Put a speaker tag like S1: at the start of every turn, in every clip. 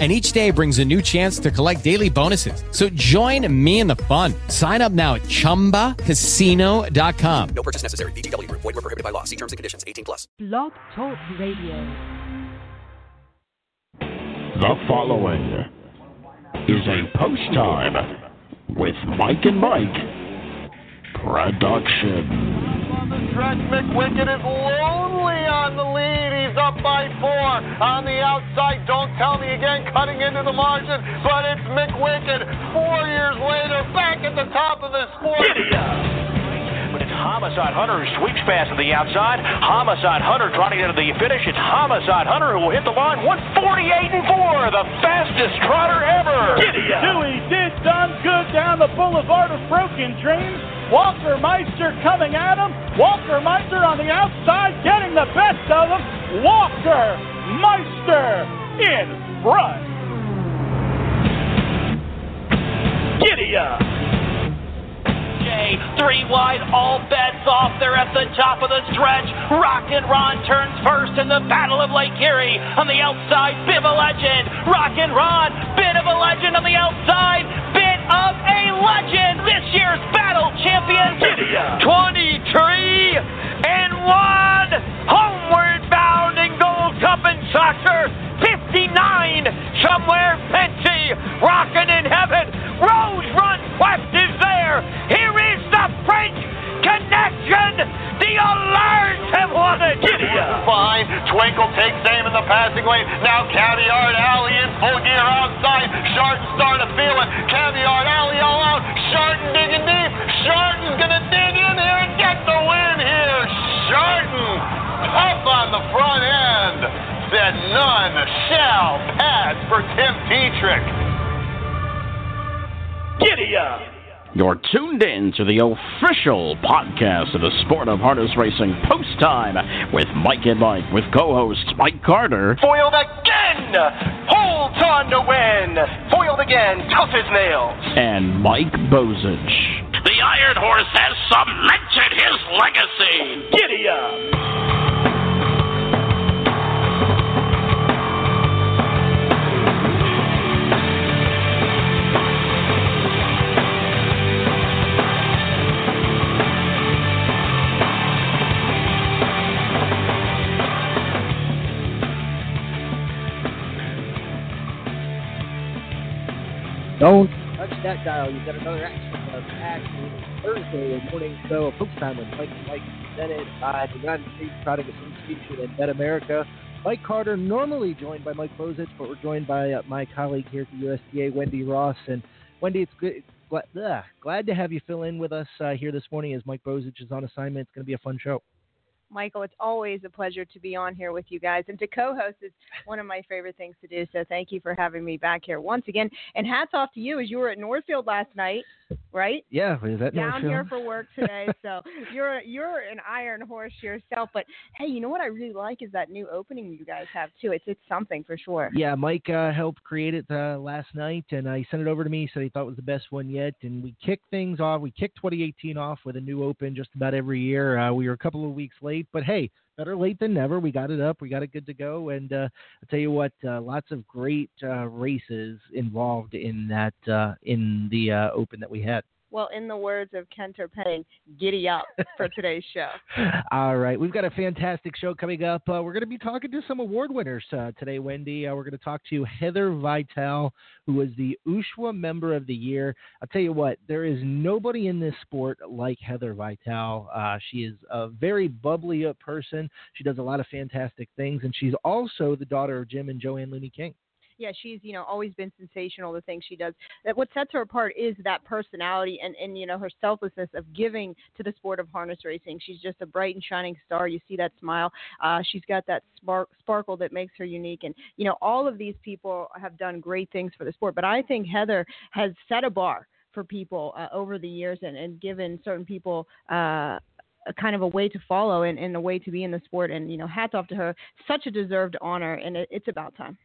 S1: and each day brings a new chance to collect daily bonuses. So join me in the fun. Sign up now at ChumbaCasino.com.
S2: No purchase necessary. VGW. Void were prohibited by law. See terms and conditions. 18 plus.
S3: Blog Talk Radio.
S4: The following is a post time with Mike and Mike production.
S5: On the stretch, McWicked is lonely on the lead. He's up by four. On the outside, don't tell me again, cutting into the margin, but it's McWicked. Four years later, back at the top of the sport.
S6: Homicide Hunter who sweeps past to the outside. Homicide Hunter trotting into the finish. It's Homicide Hunter who will hit the line. 148 and 4, the fastest trotter ever.
S7: Dewey did done good down the boulevard of broken dreams. Walker Meister coming at him. Walker Meister on the outside getting the best of him. Walker Meister in front. Giddy up.
S8: Three wide, all bets off. They're at the top of the stretch. Rock and Ron turns first in the Battle of Lake Erie. On the outside, Bit of a legend. Rock and Ron, bit of a legend on the outside. Bit of a legend. This year's battle Champion. 23 and 1. Homeward bound in Gold Cup and Soccer. 59. Somewhere Penty. Rockin' in heaven. Rose Run Quest is there. Here is the French connection. The Alerts have won it.
S5: Fine. Twinkle takes aim in the passing lane. Now Caviart Ally in full gear outside. Shartin starting to feel it. Caviart Ally all out. Shartin digging deep. Shartin's gonna dig in here and get the win here.
S4: You're tuned in to the official podcast of the sport of harness racing post time with Mike and Mike with co-hosts Mike Carter
S6: Foiled again. Holds on to win. Foiled again. Tough as nails.
S4: and Mike Bozich.
S8: The Iron Horse has cemented his legacy.
S7: Giddy up.
S9: Don't touch that dial. You've got another action of action Thursday morning show folks Time with Mike Mike presented by the United States Trotting Association and Bet America. Mike Carter, normally joined by Mike Bozich, but we're joined by uh, my colleague here at the USTA, Wendy Ross. And Wendy, it's good. Glad, glad to have you fill in with us uh, here this morning as Mike Bozich is on assignment. It's going to be a fun show.
S10: Michael, it's always a pleasure to be on here with you guys. And to co host is one of my favorite things to do. So thank you for having me back here once again. And hats off to you as you were at Northfield last night, right?
S9: Yeah, is that
S10: Down here for work today. so you're you're an iron horse yourself. But hey, you know what I really like is that new opening you guys have too. It's it's something for sure.
S9: Yeah, Mike uh, helped create it uh, last night, and uh, he sent it over to me. Said he thought it was the best one yet. And we kicked things off. We kicked 2018 off with a new open just about every year. Uh, we were a couple of weeks late, but hey, better late than never. We got it up. We got it good to go. And uh, I'll tell you what, uh, lots of great uh, races involved in that uh, in the uh, open that we had.
S10: Well, in the words of Kenter Penning, giddy up for today's show.
S9: All right, we've got a fantastic show coming up. Uh, we're going to be talking to some award winners uh, today, Wendy. Uh, we're going to talk to Heather Vitale, who was the USHWA Member of the Year. I'll tell you what, there is nobody in this sport like Heather Vitale. Uh, she is a very bubbly person. She does a lot of fantastic things, and she's also the daughter of Jim and Jo Ann Looney King.
S10: Yeah, she's you know always been sensational. The things she does. That what sets her apart is that personality and and you know her selflessness of giving to the sport of harness racing. She's just a bright and shining star. You see that smile. Uh, she's got that spark sparkle that makes her unique. And you know all of these people have done great things for the sport. But I think Heather has set a bar for people uh, over the years and, and given certain people uh, a kind of a way to follow and, and a way to be in the sport. And you know, hats off to her. Such a deserved honor, and it, it's about time.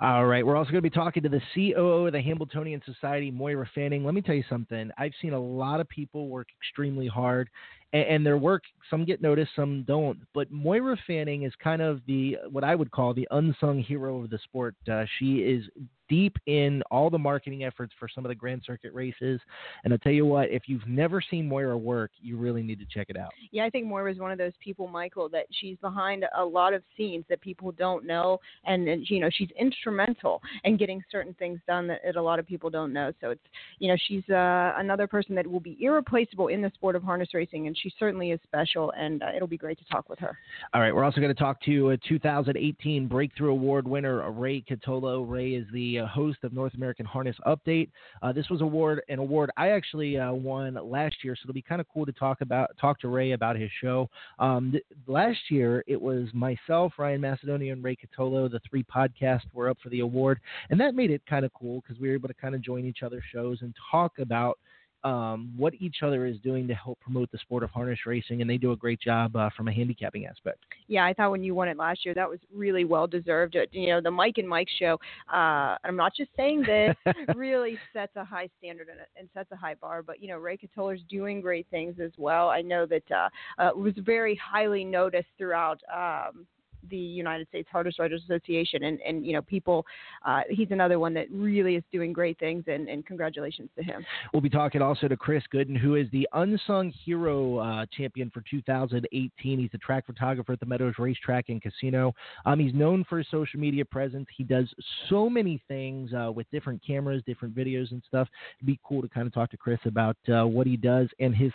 S9: All right, we're also going to be talking to the COO of the Hambletonian Society, Moira Fanning. Let me tell you something. I've seen a lot of people work extremely hard and, and their work some get noticed some don't but moira fanning is kind of the what i would call the unsung hero of the sport uh, she is deep in all the marketing efforts for some of the grand circuit races and i'll tell you what if you've never seen moira work you really need to check it out
S10: Yeah, I think Moira is one of those people, Michael, that she's behind a lot of scenes that people don't know, and, and you know she's instrumental in getting certain things done that, that a lot of people don't know. So it's you know she's uh, another person that will be irreplaceable in the sport of harness racing, and she certainly is special, and uh, it'll be great to talk with her.
S9: All right, we're also going to talk to a 2018 Breakthrough Award winner Ray Cotolo. Ray is the uh, host of North American Harness Update. Uh, this was award an award I actually uh, won last year, so it'll be kind of cool to talk about talk to Ray about his show. Um, th- last year it was myself, Ryan Macedonia, and Ray Cotolo. The three podcasts were up for the award, and that made it kind of cool because we were able to kind of join each other's shows and talk about um, what each other is doing to help promote the sport of harness racing, and they do a great job uh, from a handicapping aspect.
S10: Yeah, I thought when you won it last year, that was really well deserved. Uh, You know, the Mike and Mike show. Uh, I'm not just saying this, really sets a high standard and, and sets a high bar. But you know, Ray Cotolo's doing great things as well. I know that uh, uh, it was very highly noticed throughout. Um, the United States Harness Writers Association, and and you know people, uh, he's another one that really is doing great things, and, and congratulations to him.
S9: We'll be talking also to Chris Gooden, who is the unsung hero uh, champion for 2018. He's a track photographer at the Meadows Racetrack and Casino. Um, he's known for his social media presence. He does so many things uh, with different cameras, different videos, and stuff. It'd be cool to kind of talk to Chris about uh, what he does and his.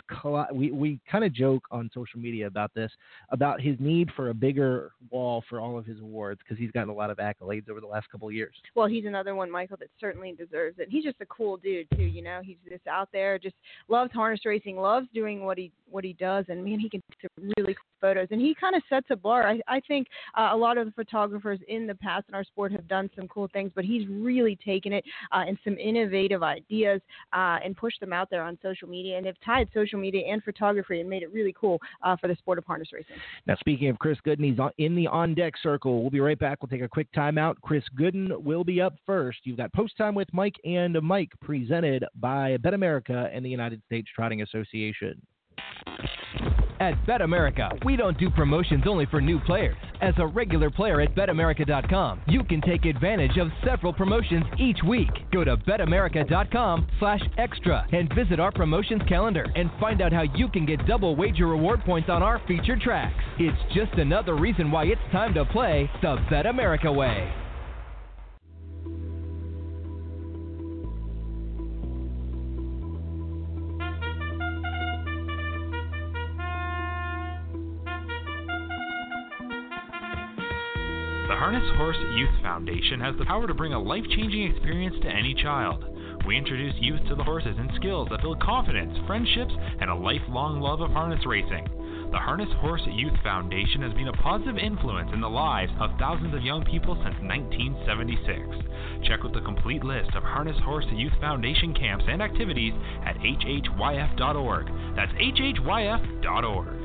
S9: We we kind of joke on social media about this, about his need for a bigger wall for all of his awards because he's gotten a lot of accolades over the last couple of years.
S10: Well, he's another one, Michael, that certainly deserves it. He's just a cool dude too. You know, he's just out there, just loves harness racing, loves doing what he what he does, and man, he can take some really cool photos. And he kind of sets a bar. I, I think uh, a lot of the photographers in the past in our sport have done some cool things, but he's really taken it uh, and some innovative ideas uh, and pushed them out there on social media, and they've tied social media and photography and made it really cool uh, for the sport of harness racing.
S9: Now, speaking of Chris Gooden, he's in the on deck circle. We'll be right back. We'll take a quick timeout. Chris Gooden will be up first. You've got post time with Mike and Mike, presented by Bet America and the United States Trotting Association.
S11: At Bet America, we don't do promotions only for new players. As a regular player at betamerica.com, you can take advantage of several promotions each week. Go to BetAmerica.com slash extra and visit our promotions calendar and find out how you can get double wager reward points on our featured tracks. It's just another reason why it's time to play the Bet America way.
S12: The Harness Horse Youth Foundation has the power to bring a life changing experience to any child. We introduce youth to the horses and skills that build confidence, friendships, and a lifelong love of harness racing. The Harness Horse Youth Foundation has been a positive influence in the lives of thousands of young people since 1976. Check out the complete list of Harness Horse Youth Foundation camps and activities at hhyf.org. That's hhyf.org.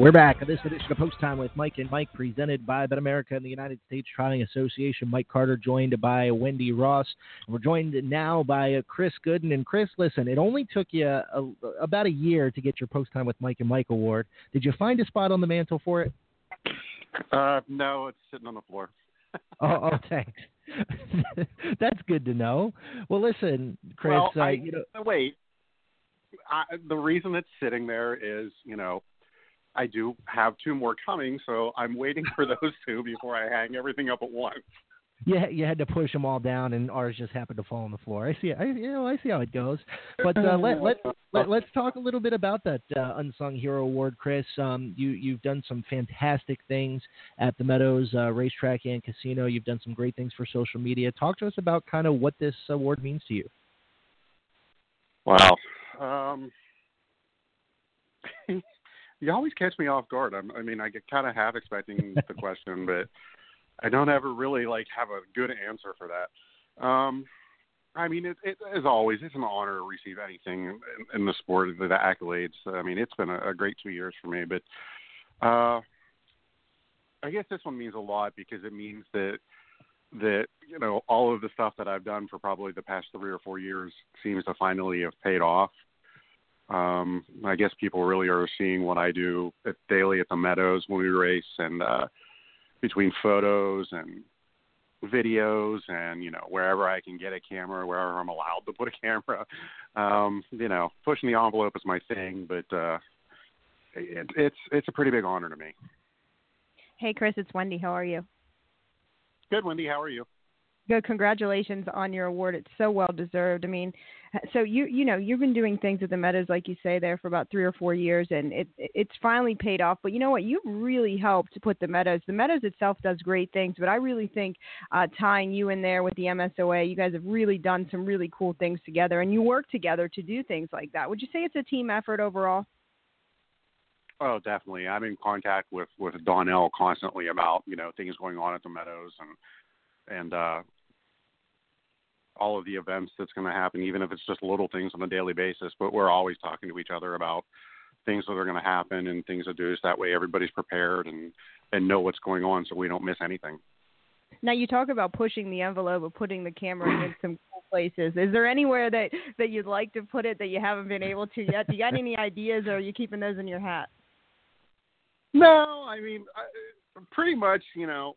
S9: We're back on this edition of Post Time with Mike and Mike, presented by Bet America and the United States Trotting Association. Mike Carter joined by Wendy Ross. We're joined now by uh, Chris Gooden. And Chris, listen, it only took you a, about a year to get your Post Time with Mike and Mike award. Did you find a spot on the mantle for it?
S13: Uh, no, it's sitting on the floor.
S9: oh, oh, thanks. That's good to know. Well, listen, Chris.
S13: Well,
S9: uh, you know,
S13: wait. I, the reason it's sitting there is, you know, I do have two more coming, so I'm waiting for those two before I hang everything up at once.
S9: Yeah, you had to push them all down, and ours just happened to fall on the floor. I see. I you know I see how it goes. But uh, let let let let's talk a little bit about that uh, unsung hero award, Chris. Um, you you've done some fantastic things at the Meadows uh, Racetrack and Casino. You've done some great things for social media. Talk to us about kind of what this award means to you.
S13: Wow. Um, you always catch me off guard. I'm, I mean, I get kind of half expecting the question, but I don't ever really like have a good answer for that. Um, I mean, it, it as always, it's an honor to receive anything in, in the sport, the, the accolades. I mean, it's been a, a great two years for me, but uh, I guess this one means a lot because it means that that you know all of the stuff that I've done for probably the past three or four years seems to finally have paid off. Um, I guess people really are seeing what I do at, daily at the Meadows when we race, and uh, between photos and videos, and you know wherever I can get a camera, wherever I'm allowed to put a camera. Um, you know, pushing the envelope is my thing, but uh, it, it's it's a pretty big honor to me.
S10: Hey, Chris, it's Wendy. How are you?
S13: Good, Wendy. How are you?
S10: Congratulations on your award. It's so well deserved. I mean, so you you know you've been doing things at the Meadows like you say there for about three or four years, and it it's finally paid off. But you know what? You've really helped to put the Meadows. The Meadows itself does great things, but I really think uh, tying you in there with the MSOA, you guys have really done some really cool things together, and you work together to do things like that. Would you say it's a team effort overall?
S13: Oh, definitely. I'm in contact with with Donnell constantly about you know things going on at the Meadows and and uh, all of the events that's going to happen, even if it's just little things on a daily basis. But we're always talking to each other about things that are going to happen and things to do. So that way, everybody's prepared and and know what's going on, so we don't miss anything.
S10: Now you talk about pushing the envelope of putting the camera in some cool places. Is there anywhere that that you'd like to put it that you haven't been able to yet? Do you got any ideas, or are you keeping those in your hat?
S13: No, I mean, I, pretty much, you know,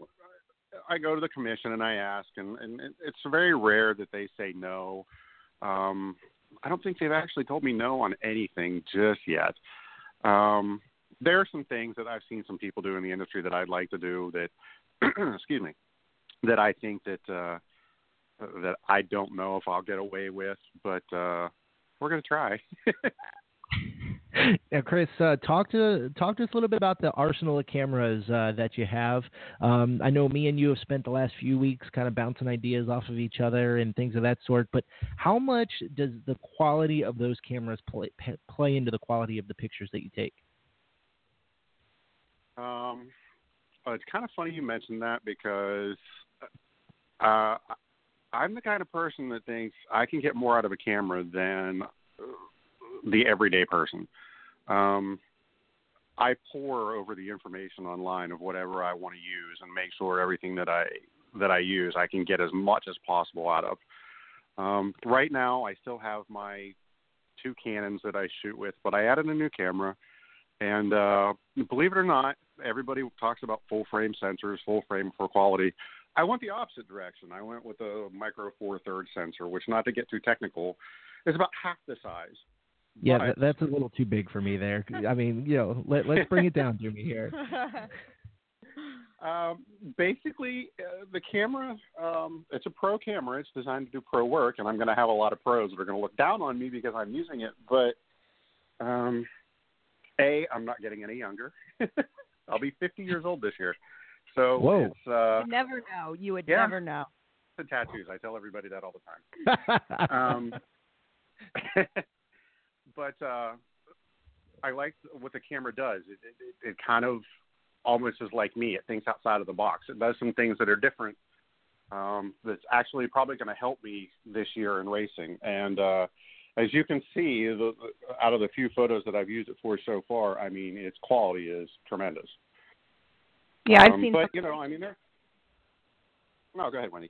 S13: I go to the commission and I ask, and, and it's very rare that they say no. Um, I don't think they've actually told me no on anything just yet. Um, there are some things that I've seen some people do in the industry that I'd like to do that, excuse me, that I think that uh, that I don't know if I'll get away with, but uh, we're gonna try.
S9: Now, Chris, uh, talk to talk to us a little bit about the arsenal of cameras uh, that you have. Um, I know me and you have spent the last few weeks kind of bouncing ideas off of each other and things of that sort. But how much does the quality of those cameras play, play into the quality of the pictures that you take?
S13: Um, well, it's kind of funny you mentioned that because uh, I'm the kind of person that thinks I can get more out of a camera than the everyday person. Um, I pour over the information online of whatever I want to use and make sure everything that I that I use I can get as much as possible out of. Um, right now, I still have my two Canons that I shoot with, but I added a new camera. And uh, believe it or not, everybody talks about full frame sensors, full frame for quality. I went the opposite direction. I went with a micro four third sensor, which, not to get too technical, is about half the size.
S9: Yeah, that, that's a little too big for me there. I mean, you know, let, let's bring it down, Jimmy here.
S13: Um, basically, uh, the camera, um, it's a pro camera. It's designed to do pro work, and I'm going to have a lot of pros that are going to look down on me because I'm using it. But, um, A, I'm not getting any younger. I'll be 50 years old this year. So
S9: Whoa.
S13: it's uh,
S10: you never know. You would
S13: yeah.
S10: never know.
S13: the tattoos. I tell everybody that all the time. um, but uh, I like what the camera does. It, it, it kind of almost is like me. It thinks outside of the box. It does some things that are different. Um, that's actually probably going to help me this year in racing, and uh, as you can see, the, out of the few photos that I've used it for so far, I mean, its quality is tremendous.
S10: Yeah, I've
S13: Um,
S10: seen.
S13: But you know, I mean, there. No, go ahead, Wendy.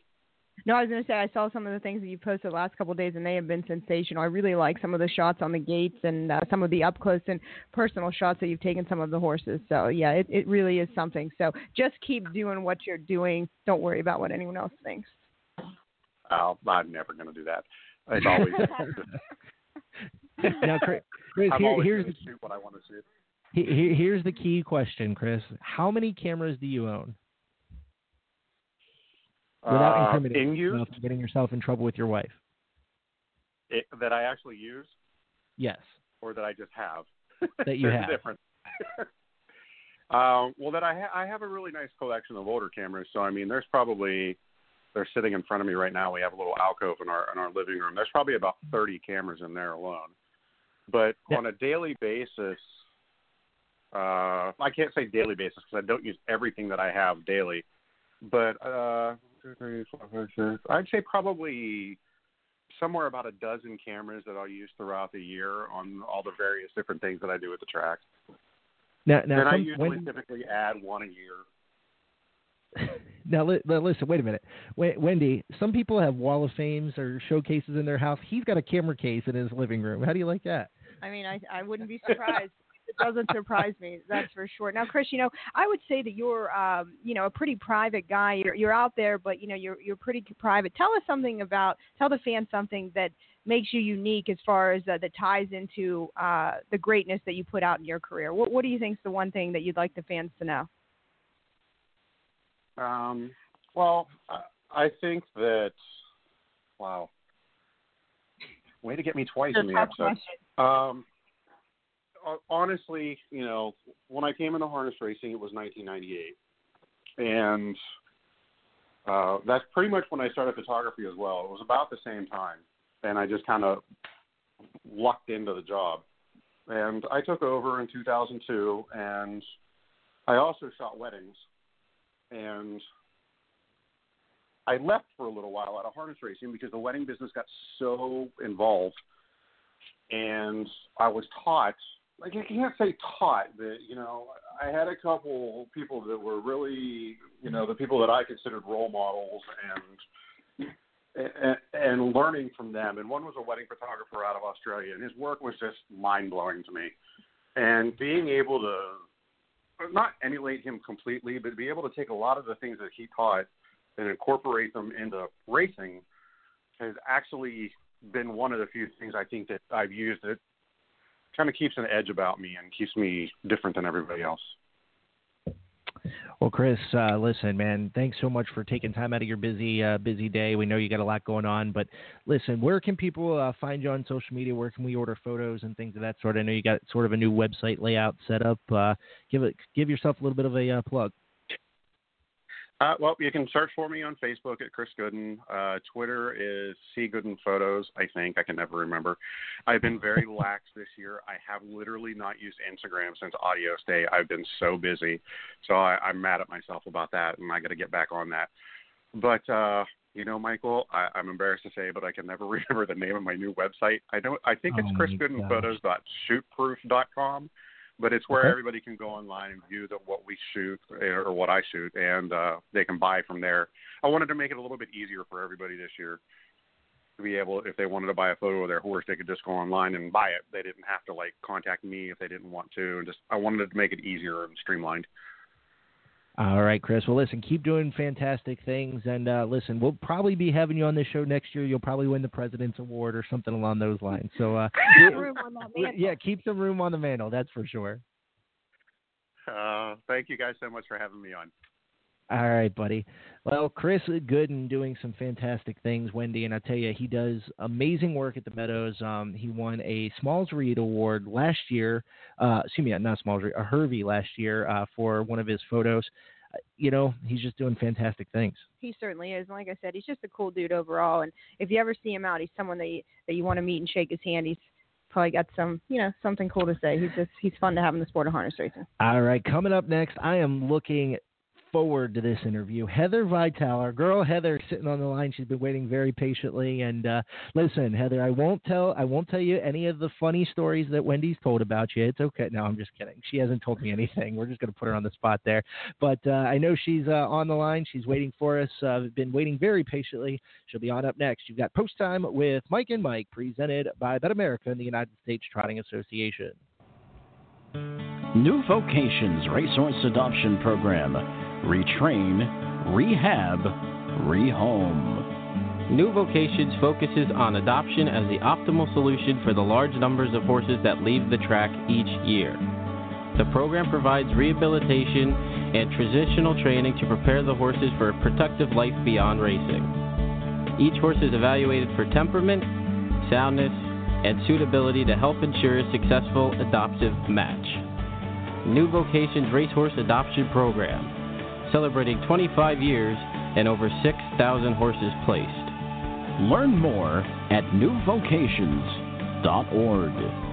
S10: No, I was going to say I saw some of the things that you posted the last couple of days, and they have been sensational. I really like some of the shots on the gates and uh, some of the up close and personal shots that you've taken some of the horses. So yeah, it it really is something. So just keep doing what you're doing. Don't worry about what anyone else thinks.
S13: Oh, I'm never going to do that. It's always.
S9: now, Chris, Chris
S13: I'm
S9: here,
S13: always
S9: here's the
S13: shoot what I want to shoot.
S9: he- he- here's the key question, Chris. How many cameras do you own? Without
S13: Uh,
S9: incriminating
S13: in
S9: yourself, and getting yourself in trouble with your wife.
S13: it, that I actually use,
S9: Yes.
S13: or that I just have.
S9: That you have.
S13: a difference. um, well, that I ha- I have a really nice collection of older cameras. So I mean, there's probably they're sitting in front of me right now. We have a little alcove in our in our living room. There's probably about 30 cameras in there alone. But on a daily basis, uh, I can't say daily basis because I don't use everything that I have daily. But uh, two, three, four, five, six, I'd say probably somewhere about a dozen cameras that I'll use throughout the year on all the various different things that I do at the track.
S9: Now, now,
S13: and I
S9: some-
S13: usually
S9: when-
S13: typically add one a year.
S9: Now, li- li- listen. Wait a minute, Wen- Wendy. Some people have wall of fames or showcases in their house. He's got a camera case in his living room. How do you like that?
S10: I mean, I I wouldn't be surprised. It doesn't surprise me, that's for sure. Now, Chris, you know, I would say that you're, um, you know, a pretty private guy. You're you're out there, but you know, you're you're pretty private. Tell us something about, tell the fans something that makes you unique as far as uh, that ties into uh, the greatness that you put out in your career. What what do you think is the one thing that you'd like the fans to know?
S13: Um, well, I, think that wow, way to get me twice in the episode. Um, honestly, you know, when I came into harness racing, it was 1998, and uh, that's pretty much when I started photography as well. It was about the same time, and I just kind of lucked into the job. And I took over in 2002, and I also shot weddings, and I left for a little while out of harness racing because the wedding business got so involved, and I was taught like I can't say taught, but you know, I had a couple people that were really, you know, the people that I considered role models and and, and learning from them. And one was a wedding photographer out of Australia, and his work was just mind blowing to me. And being able to not emulate him completely, but be able to take a lot of the things that he taught and incorporate them into racing has actually been one of the few things I think that I've used that kind of keeps an edge about me and keeps me different than everybody else.
S9: Well, Chris, uh, listen, man, thanks so much for taking time out of your busy uh, busy day. We know you got a lot going on, but listen, where can people uh, find you on social media? Where can we order photos and things of that sort? I know you got sort of a new website layout set up. Uh, give it, give yourself a little bit of a uh, plug.
S13: Uh, well, you can search for me on Facebook at Chris Gooden. Uh, Twitter is C Gooden Photos. I think I can never remember. I've been very lax this year. I have literally not used Instagram since Audio Day. I've been so busy, so I, I'm mad at myself about that, and I got to get back on that. But uh, you know, Michael, I, I'm embarrassed to say, but I can never remember the name of my new website. I don't. I think it's
S9: Oh,
S13: Chris
S9: my
S13: Gooden
S9: gosh.
S13: Photos shootproof.com but it's where
S9: Okay.
S13: everybody can go online and view the, what we shoot eh, or what I shoot, and uh, they can buy from there. I wanted to make it a little bit easier for everybody this year to be able, if they wanted to buy a photo of their horse, they could just go online and buy it. They didn't have to like contact me if they didn't want to, and just I wanted to make it easier and streamlined.
S9: All right, Chris. Well, listen, keep doing fantastic things, and uh, listen, we'll probably be having you on this show next year. You'll probably win the President's Award or something along those lines. So, uh,
S10: Room on that
S9: yeah, keep some room on the mantle. That's for sure.
S13: Uh, thank you guys so much for having me on.
S9: All right, buddy. Well, Chris Gooden doing some fantastic things, Wendy, and I tell you, he does amazing work at the Meadows. Um, he won a Smalls Reed Award last year. Uh, excuse me, not Smalls Reed, a Hervey last year uh, for one of his photos. Uh, you know, he's just doing fantastic things.
S10: He certainly is. And like I said, he's just a cool dude overall. And if you ever see him out, he's someone that you, that you want to meet and shake his hand. He's probably got some, you know, something cool to say. He's just he's fun to have in the sport of harness racing.
S9: All right, coming up next, I am looking forward to this interview. Heather Vitale, our girl Heather, sitting on the line. She's been waiting very patiently. And uh, listen, Heather, I won't tell I won't tell you any of the funny stories that Wendy's told about you. It's okay. No, I'm just kidding. She hasn't told me anything. We're just going to put her on the spot there. But uh, I know she's uh, on the line. She's waiting for us. Uh, been waiting very patiently. She'll be on up next. You've got post time with Mike and Mike, presented by Bet America and the United States Trotting Association.
S4: New Vocations Racehorse Adoption Program. Retrain, rehab, rehome.
S14: New Vocations focuses on adoption as the optimal solution for the large numbers of horses that leave the track each year. The program provides rehabilitation and transitional training to prepare the horses for a productive life beyond racing. Each horse is evaluated for temperament, soundness, and suitability to help ensure a successful adoptive match. New Vocations Racehorse Adoption Program, celebrating 25 years and over 6,000 horses placed.
S4: Learn more at newvocations.org.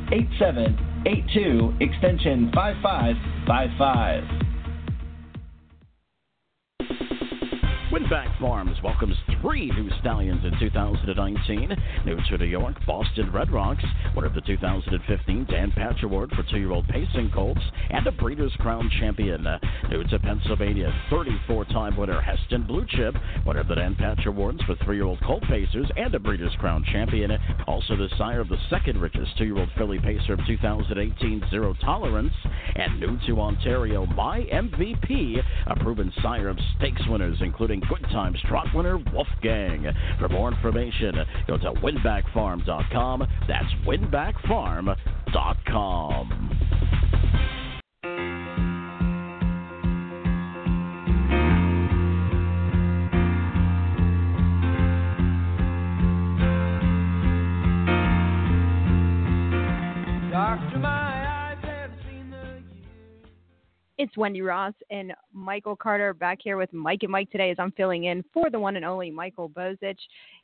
S15: 8782 extension 5555.
S4: Winback Farms welcomes three new stallions in 2019. New to New York, Boston Red Rocks, winner of the 2015 Dan Patch Award for two-year-old pacing colts, and a Breeders' Crown champion. New to Pennsylvania, 34-time winner Heston Blue Chip, winner of the Dan Patch Awards for three-year-old colt pacers and a Breeders' Crown champion. Also the sire of the second richest two-year-old filly pacer of 2018, Zero Tolerance, and new to Ontario, My MVP, a proven sire of stakes winners, including Good Times Trot winner Wolfgang. For more information, go to winbackfarm.com. That's winbackfarm.com.
S10: It's Wendy Ross and Michael Carter back here with Mike and Mike today as I'm filling in for the one and only Michael Bozich.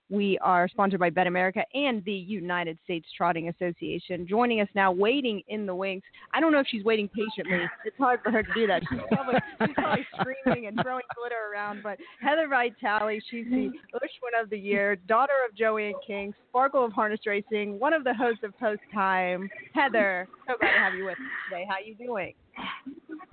S10: We are sponsored by Bet America and the United States Trotting Association. Joining us now, waiting in the wings. I don't know if she's waiting patiently. It's hard for her to do that. She's probably, she's probably screaming and throwing glitter around. But Heather Vitale, she's the Ushwin of the Year, daughter of Jo Ann King, Sparkle of Harness Racing, one of the hosts of Post Time. Heather, so glad to have you with us today. How you doing?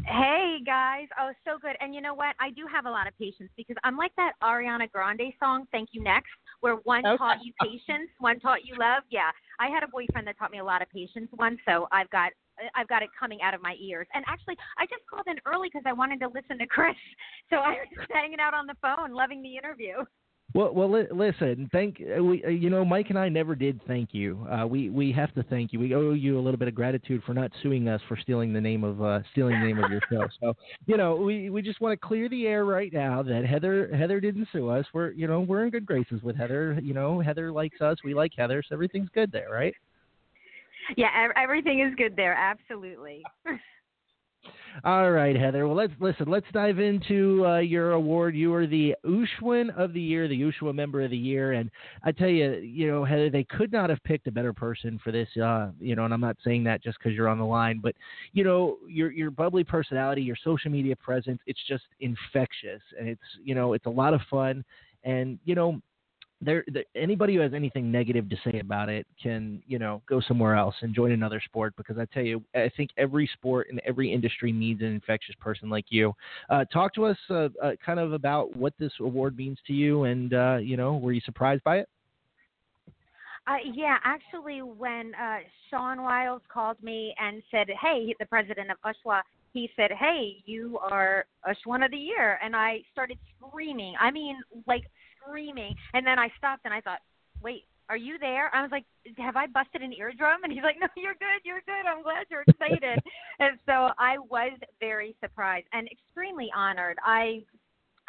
S16: Hey guys, oh so good. And you know what? I do have a lot of patience because I'm like that Ariana Grande song, "Thank You Next," where one
S10: Okay.
S16: taught you patience, one taught you love. Yeah, I had a boyfriend that taught me a lot of patience once, so I've got I've got it coming out of my ears. And actually, I just called in early because I wanted to listen to Chris, so I was just hanging out on the phone, loving the interview.
S9: Well, well, li- listen. Thank uh, we. Uh, you know, Mike and I never did thank you. Uh, we we have to thank you. We owe you a little bit of gratitude for not suing us for stealing the name of uh, stealing the name of your show. So, you know, we we just want to clear the air right now that Heather Heather didn't sue us. We're you know we're in good graces with Heather. You know, Heather likes us. We like Heather, so everything's good there, right?
S16: Yeah, everything is good there. Absolutely.
S9: All right, Heather. Well, let's listen. Let's dive into uh, your award. You are the Ushwin of the Year, the Ushwa Member of the Year, and I tell you, you know, Heather, they could not have picked a better person for this. Uh, you know, and I'm not saying that just because you're on the line, but you know, your your bubbly personality, your social media presence, it's just infectious, and it's you know, it's a lot of fun, and you know, there, anybody who has anything negative to say about it can you know go somewhere else and join another sport because I tell you I think every sport and every industry needs an infectious person like you. Uh, talk to us uh, uh, kind of about what this award means to you and uh, you know were you surprised by it?
S16: Uh, yeah, actually, when uh, Sean Wiles called me and said, "Hey, the president of USHWA," he said, "Hey, you are USHWA of the year," and I started screaming. I mean, like screaming. And then I stopped and I thought, "Wait, are you there?" I was like, "Have I busted an eardrum?" And he's like, "No, you're good. You're good. I'm glad you're excited." and so I was very surprised and extremely honored. I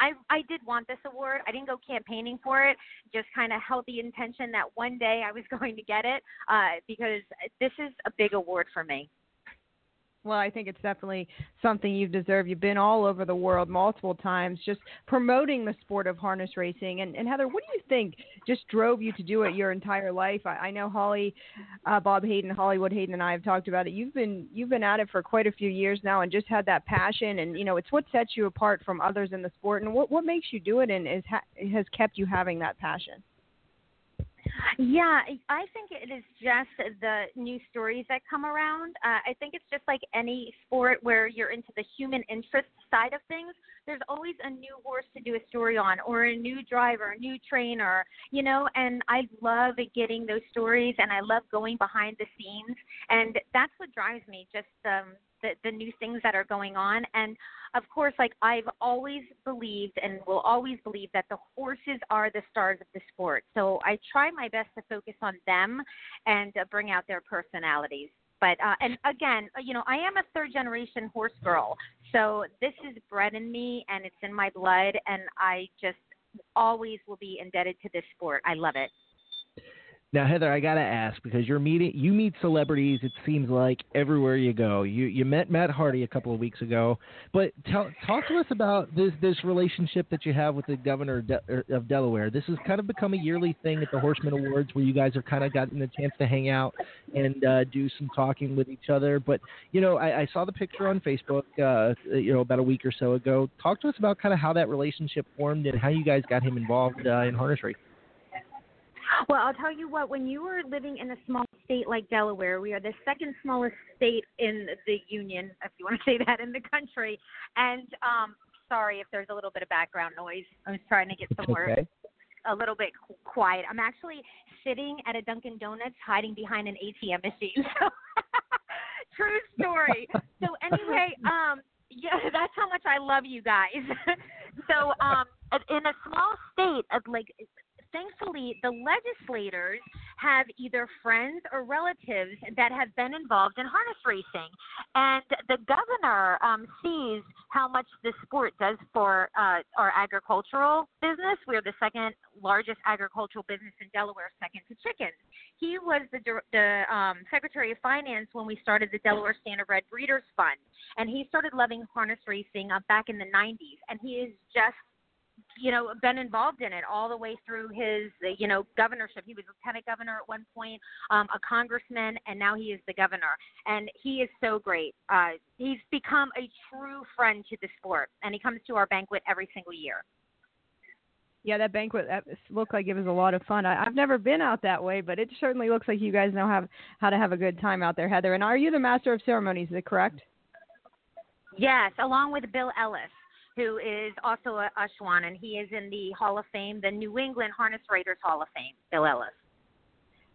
S16: I I did want this award. I didn't go campaigning for it. Just kind of held the intention that one day I was going to get it uh, because this is a big award for me.
S10: Well, I think it's definitely something you've deserved. You've been all over the world multiple times just promoting the sport of harness racing. And, and Heather, what do you think just drove you to do it your entire life? I, I know Holly, uh, Bob Heyden, Hollywood Heyden, and I have talked about it. You've been you've been at it for quite a few years now, and just had that passion. And you know, it's what sets you apart from others in the sport. And what what makes you do it, and is ha- has kept you having that passion.
S16: Yeah, I think it is just the new stories that come around. Uh, I think it's just like any sport where you're into the human interest side of things. There's always a new horse to do a story on, or a new driver, a new trainer, you know. And I love getting those stories, and I love going behind the scenes, and that's what drives me. Just um, the, the new things that are going on. And of course, like I've always believed and will always believe that the horses are the stars of the sport. So I try my best to focus on them and uh, bring out their personalities. But uh, and again, uh, you know, I am a third generation horse girl, so this is bred in me and it's in my blood, and I just always will be indebted to this sport. I love it.
S9: Now, Heather, I gotta ask because you're meeting you meet celebrities. It seems like everywhere you go. You you met Matt Hardy a couple of weeks ago, but tell, talk to us about this this relationship that you have with the governor of, er, Delaware. This has kind of become a yearly thing at the Horseman Awards, where you guys have kind of gotten a chance to hang out and uh, do some talking with each other. But you know, I, I saw the picture on Facebook, uh, you know, about a week or so ago. Talk to us about kind of how that relationship formed and how you guys got him involved uh, in harness racing.
S16: Well, I'll tell you what, when you are living in a small state like Delaware, we are the second smallest state in the union, if you want to say that, in the country. And um, sorry if there's a little bit of background noise. I was trying to get somewhere
S9: okay.
S16: a little bit quiet. I'm actually sitting at a Dunkin' Donuts hiding behind an ATM machine. So, true story. so, anyway, um, yeah, that's how much I love you guys. so, um, in a small state of like thankfully, the legislators have either friends or relatives that have been involved in harness racing. And the governor um, sees how much this sport does for uh, our agricultural business. We're the second largest agricultural business in Delaware, second to chickens. He was the, the um, Secretary of Finance when we started the Delaware Standardbred Breeders Fund. And he started loving harness racing uh, back in the 90s. And he is just you know, been involved in it all the way through his, you know, governorship. He was lieutenant governor at one point, um, a congressman, and now he is the governor. And he is so great. Uh, he's become a true friend to the sport, and he comes to our banquet every single year.
S10: Yeah, that banquet that looked like it was a lot of fun. I, I've never been out that way, but it certainly looks like you guys know how how to have a good time out there, Heather. And are you the master of ceremonies? Is it correct?
S16: Yes, along with Bill Ellis who is also a Ashwan, and he is in the Hall of Fame, the New England Harness Writers Hall of Fame, Bill Ellis.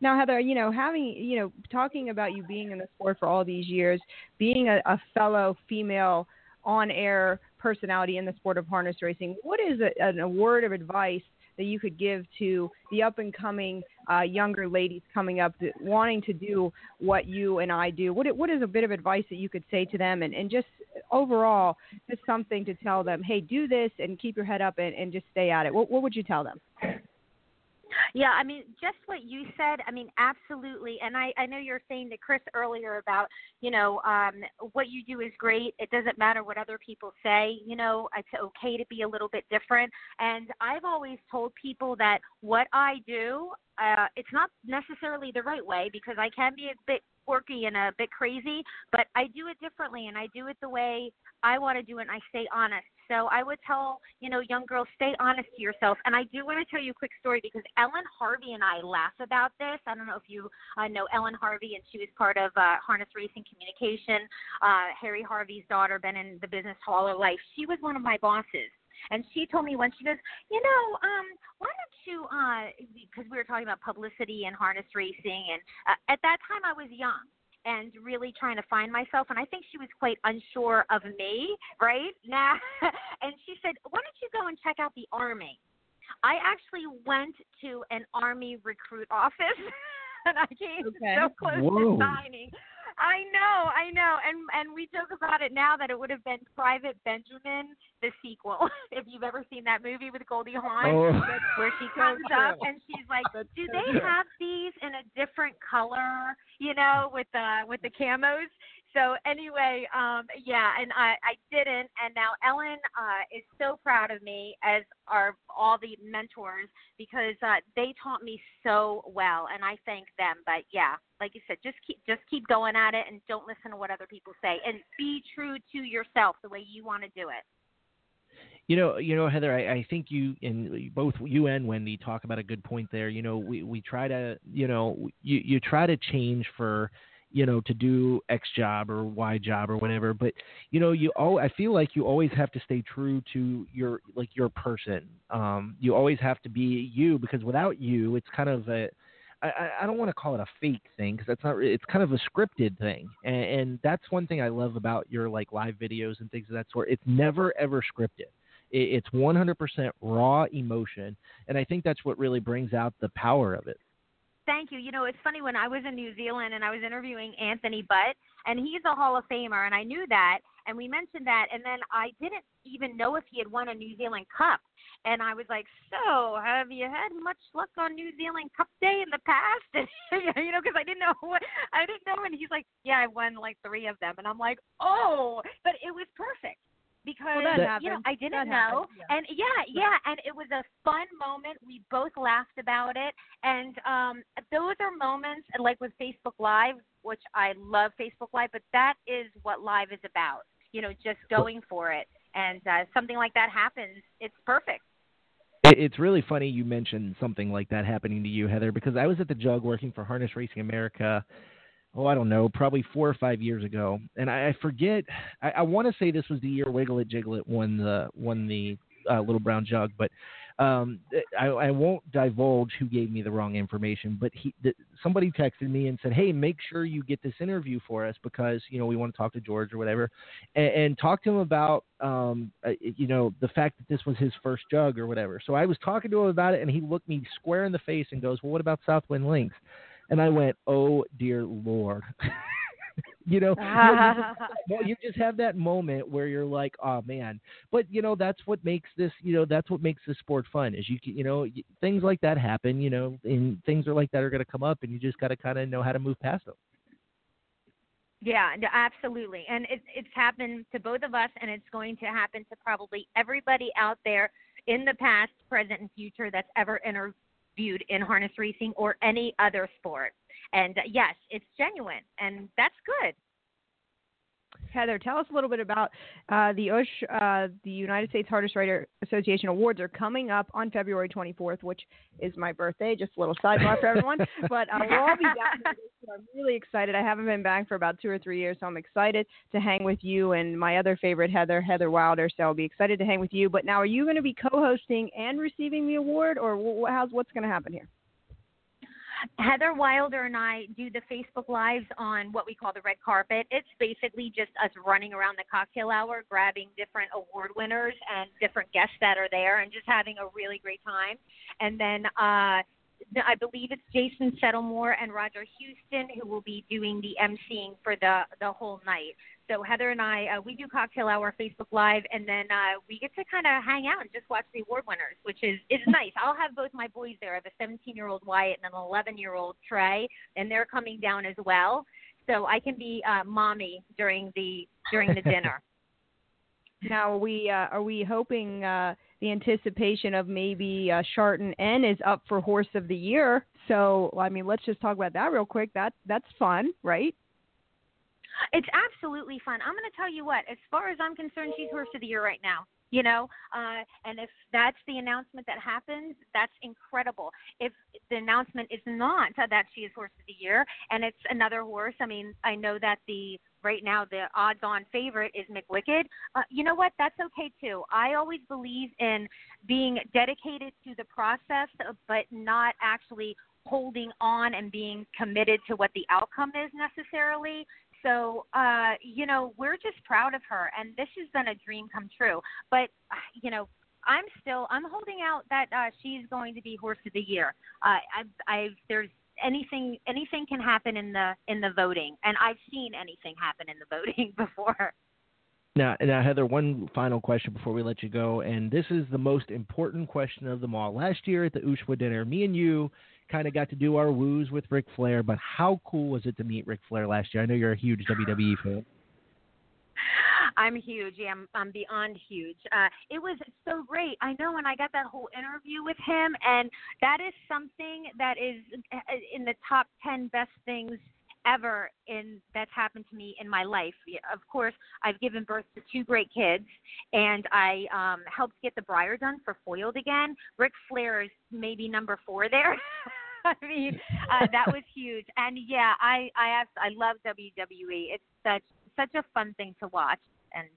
S10: Now, Heather, you know, having, you know, talking about you being in the sport for all these years, being a, a fellow female on air personality in the sport of harness racing, what is a, a word of advice that you could give to the up and coming uh, younger ladies coming up that wanting to do what you and I do? What what is a bit of advice that you could say to them, and, and just overall, just something to tell them, hey, do this and keep your head up and, and just stay at it. What what would you tell them?
S16: Yeah, I mean, just what you said. I mean, absolutely. And I, I know you're saying to Chris earlier about, you know, um, what you do is great. It doesn't matter what other people say. You know, it's okay to be a little bit different. And I've always told people that what I do, uh, it's not necessarily the right way because I can be a bit quirky and a bit crazy, but I do it differently and I do it the way I want to do it and I stay honest. So I would tell, you know, young girls, stay honest to yourself. And I do want to tell you a quick story because Ellen Harvey and I laugh about this. I don't know if you uh, know Ellen Harvey, and she was part of uh, Harness Racing Communication. Uh, Harry Harvey's daughter, been in the business all her life. She was one of my bosses. And she told me once, she goes, you know, um, why don't you, uh, because we were talking about publicity and harness racing, and uh, at that time I was young and really trying to find myself. And I think she was quite unsure of me, right? Now, and she said, Why don't you go and check out the Army? I actually went to an Army recruit office. and I came
S9: okay.
S16: so close
S9: Whoa.
S16: to signing. I know, I know, and and we joke about it now that it would have been Private Benjamin, the sequel. if you've ever seen that movie with Goldie Hawn,
S9: Oh.
S16: where she comes up and she's like, "Do they have these in a different color?" You know, with the with the camos. So anyway, um, yeah, and I, I didn't, and now Ellen uh, is so proud of me, as are all the mentors, because uh, they taught me so well, and I thank them. But yeah, like you said, just keep just keep going at it, and don't listen to what other people say, and be true to yourself the way you want to do it.
S9: You know, you know, Heather. I, I think you and both you and Wendy talk about a good point there. You know, we we try to, you know, you you try to change for, you know, to do X job or Y job or whatever. But you know, you all I feel like you always have to stay true to your like your person. Um, you always have to be you because without you, it's kind of a I- I, don't want to call it a fake thing because that's not. It's kind of a scripted thing, and, and that's one thing I love about your like live videos and things of that sort. It's never ever scripted. It, it's 100% raw emotion, and I think that's what really brings out the power of it.
S16: Thank you. You know, it's funny when I was in New Zealand and I was interviewing Anthony Butt, and he's a Hall of Famer, and I knew that, and we mentioned that, and then I didn't even know if he had won a New Zealand Cup, and I was like, "So, have you had much luck on New Zealand Cup Day in the past?" And you know, because I didn't know what I didn't know, and he's like, "Yeah, I won like three of them," and I'm like, "Oh," but it was perfect because
S10: Well, that
S16: you know. I didn't
S10: That
S16: know,
S10: happens, yeah.
S16: and yeah, yeah, and it was a fun moment. We both laughed about it, and um, those are moments like with Facebook Live, which I love Facebook Live, but that is what live is about. You know, just going for it, and uh, something like that happens. It's perfect.
S9: It's really funny you mentioned something like that happening to you, Heather, because I was at the Jug working for Harness Racing America. Oh, I don't know, probably four or five years ago, and I, I forget. I, I want to say this was the year Wiggle It Jiggle It won the won the uh, Little Brown Jug, but um, I, I won't divulge who gave me the wrong information. But he, somebody texted me and said, "Hey, make sure you get this interview for us because you know we want to talk to George or whatever, and, and talk to him about um, uh, you know the fact that this was his first jug or whatever." So I was talking to him about it, and he looked me square in the face and goes, "Well, what about Southwind Links?" And I went, "Oh dear Lord." you know, you, just, have that moment where you're like, oh man. But you know, that's what makes this, you know, that's what makes this sport fun. Is you, you know, things like that happen. You know, and things are like that are going to come up, and you just got to kind of know how to move past them.
S16: Yeah, absolutely. And it, it's happened to both of us, and it's going to happen to probably everybody out there in the past, present, and future that's ever in harness racing or any other sport. And uh, yes, it's genuine, and that's good.
S10: Heather, tell us a little bit about uh, the USH, uh, the United States Harness Writers Association Awards are coming up on February 24th, which is my birthday. Just a little sidebar for everyone. But uh, we'll all be back. I'm really excited. I haven't been back for about two or three years, so I'm excited to hang with you and my other favorite, Heather, Heather Wilder. So I'll be excited to hang with you. But now, are you going to be co-hosting and receiving the award, or wh- how's what's going to happen here?
S16: Heather Wilder and I do the Facebook Lives on what we call the red carpet. It's basically just us running around the cocktail hour, grabbing different award winners and different guests that are there, and just having a really great time. And then uh, I believe it's Jason Settlemoir and Roger Huston who will be doing the emceeing for the the whole night. So Heather and I, uh, we do cocktail hour Facebook Live, and then uh, we get to kind of hang out and just watch the award winners, which is is nice. I'll have both my boys there. I have a 17 year old Wyatt and an 11 year old Trey, and they're coming down as well. So I can be uh, mommy during the during the dinner.
S10: Now, are we uh, are we hoping uh, the anticipation of maybe uh, Shartin N is up for Horse of the Year? So, I mean, let's just talk about that real quick. That that's fun, right?
S16: It's absolutely fun. I'm going to tell you what, as far as I'm concerned, she's horse of the year right now. You know, uh, and if that's the announcement that happens, that's incredible. If the announcement is not that she is horse of the year and it's another horse, I mean, I know that the right now the odds-on favorite is McWicked. Uh, you know what? That's okay too. I always believe in being dedicated to the process, uh, but not actually holding on and being committed to what the outcome is necessarily. So, uh, you know, we're just proud of her, and this has been a dream come true. But, uh, you know, I'm still I'm holding out that uh, she's going to be horse of the year. Uh, I, I there's anything anything can happen in the in the voting, and I've seen anything happen in the voting before.
S9: Now, now, Heather, one final question before we let you go, and this is the most important question of them all. Last year at the USHWA dinner, me and you kind of got to do our woos with Ric Flair, but how cool was it to meet Ric Flair last year? I know you're a huge WWE fan.
S16: I'm huge. Yeah, I'm, I'm beyond huge. Uh, it was so great. I know, and I got that whole interview with him, and that is something that is uh, in the top ten best things ever in that's happened to me in my life. Of course, I've given birth to two great kids, and I um, helped get the Briar done for Foiled again. Ric Flair is maybe number four there. I mean, uh, that was huge, and yeah, I I have, I love WWE. It's such such a fun thing to watch, and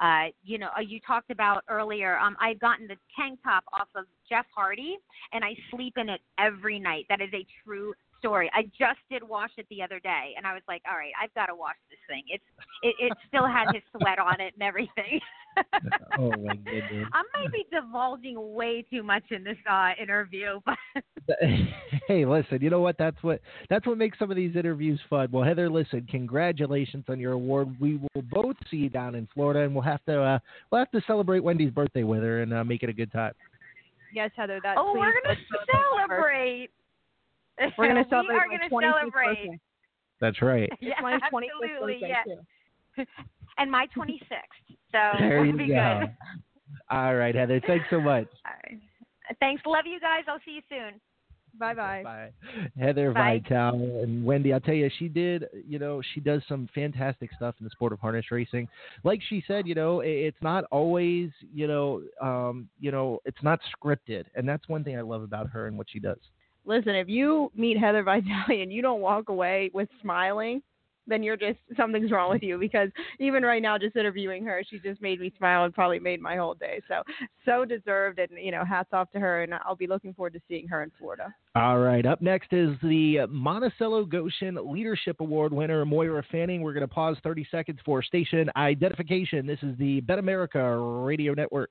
S16: uh, you know, uh, you talked about earlier. Um, I've gotten the tank top off of Jeff Hardy, and I sleep in it every night. That is a true story. I just did wash it the other day, and I was like, all right, I've got to wash this thing. It's it, it still had his sweat on it and everything.
S9: oh my goodness!
S16: I might be divulging way too much in this uh, interview, but
S9: hey, listen, you know what? That's what that's what makes some of these interviews fun. Well, Heather, listen, congratulations on your award. We will both see you down in Florida, and we'll have to uh, we'll have to celebrate Wendy's birthday with her and uh, make it a good time.
S10: Yes, Heather. That
S16: oh, we're gonna celebrate.
S10: We're gonna celebrate.
S16: we are going to celebrate.
S10: Birthday.
S9: That's right.
S16: Yeah,
S10: my 25th
S16: absolutely.
S10: birthday,
S16: Yeah. and my 26th. So
S9: there
S16: we'll
S9: you
S16: be
S9: go.
S16: good.
S9: All right, Heather. Thanks so much.
S16: All right. Thanks. Love you guys. I'll see you soon.
S10: Bye bye.
S9: Bye. Heather
S16: Bye.
S9: Vitale and Wendy, I'll tell you, she did, you know, she does some fantastic stuff in the sport of harness racing. Like she said, you know, it's not always, you know, um, you know, it's not scripted, and that's one thing I love about her and what she does.
S10: Listen, if you meet Heather Vitale and you don't walk away with smiling, then you're just something's wrong with you because even right now just interviewing her she just made me smile and probably made my whole day so so deserved and you know hats off to her and i'll be looking forward to seeing her in florida
S9: All right, up next is the Monticello Goshen Leadership Award winner, Moira Fanning. We're going to pause 30 seconds for station identification. This is the Bet America Radio Network.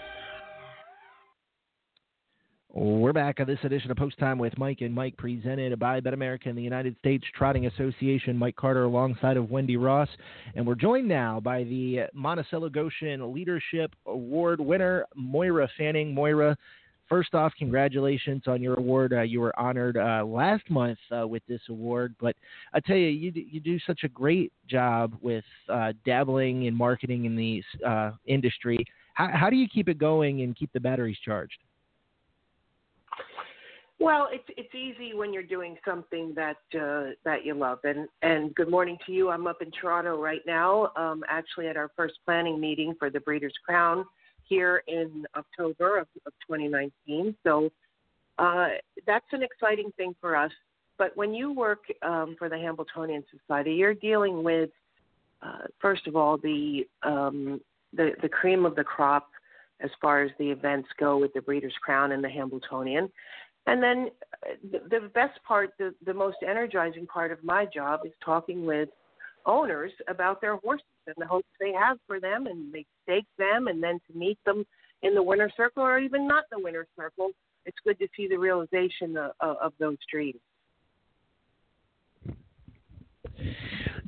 S9: We're back on this edition of Post Time with Mike and Mike, presented by Bet America and the United States Trotting Association. Mike Carter alongside of Wendy Ross, and we're joined now by the Monticello Goshen Leadership Award winner Moira Fanning. Moira, first off, congratulations on your award. Uh, you were honored uh, last month uh, with this award, but I tell you, you do- you do such a great job with uh, dabbling in marketing in the uh, industry. How, how do you keep it going and keep the batteries charged?
S17: Well, it's it's easy when you're doing something that uh, that you love. And and good morning to you. I'm up in Toronto right now, um, actually at our first planning meeting for the Breeders' Crown here in October of, of 2019. So uh, that's an exciting thing for us. But when you work um, for the Hambletonian Society, you're dealing with uh, first of all the um, the the cream of the crop as far as the events go with the Breeders' Crown and the Hambletonian. And then uh, the, best part, the, the most energizing part of my job is talking with owners about their horses and the hopes they have for them, and they stake them, and then to meet them in the winner's circle or even not the winner's circle. It's good to see the realization of, of those dreams.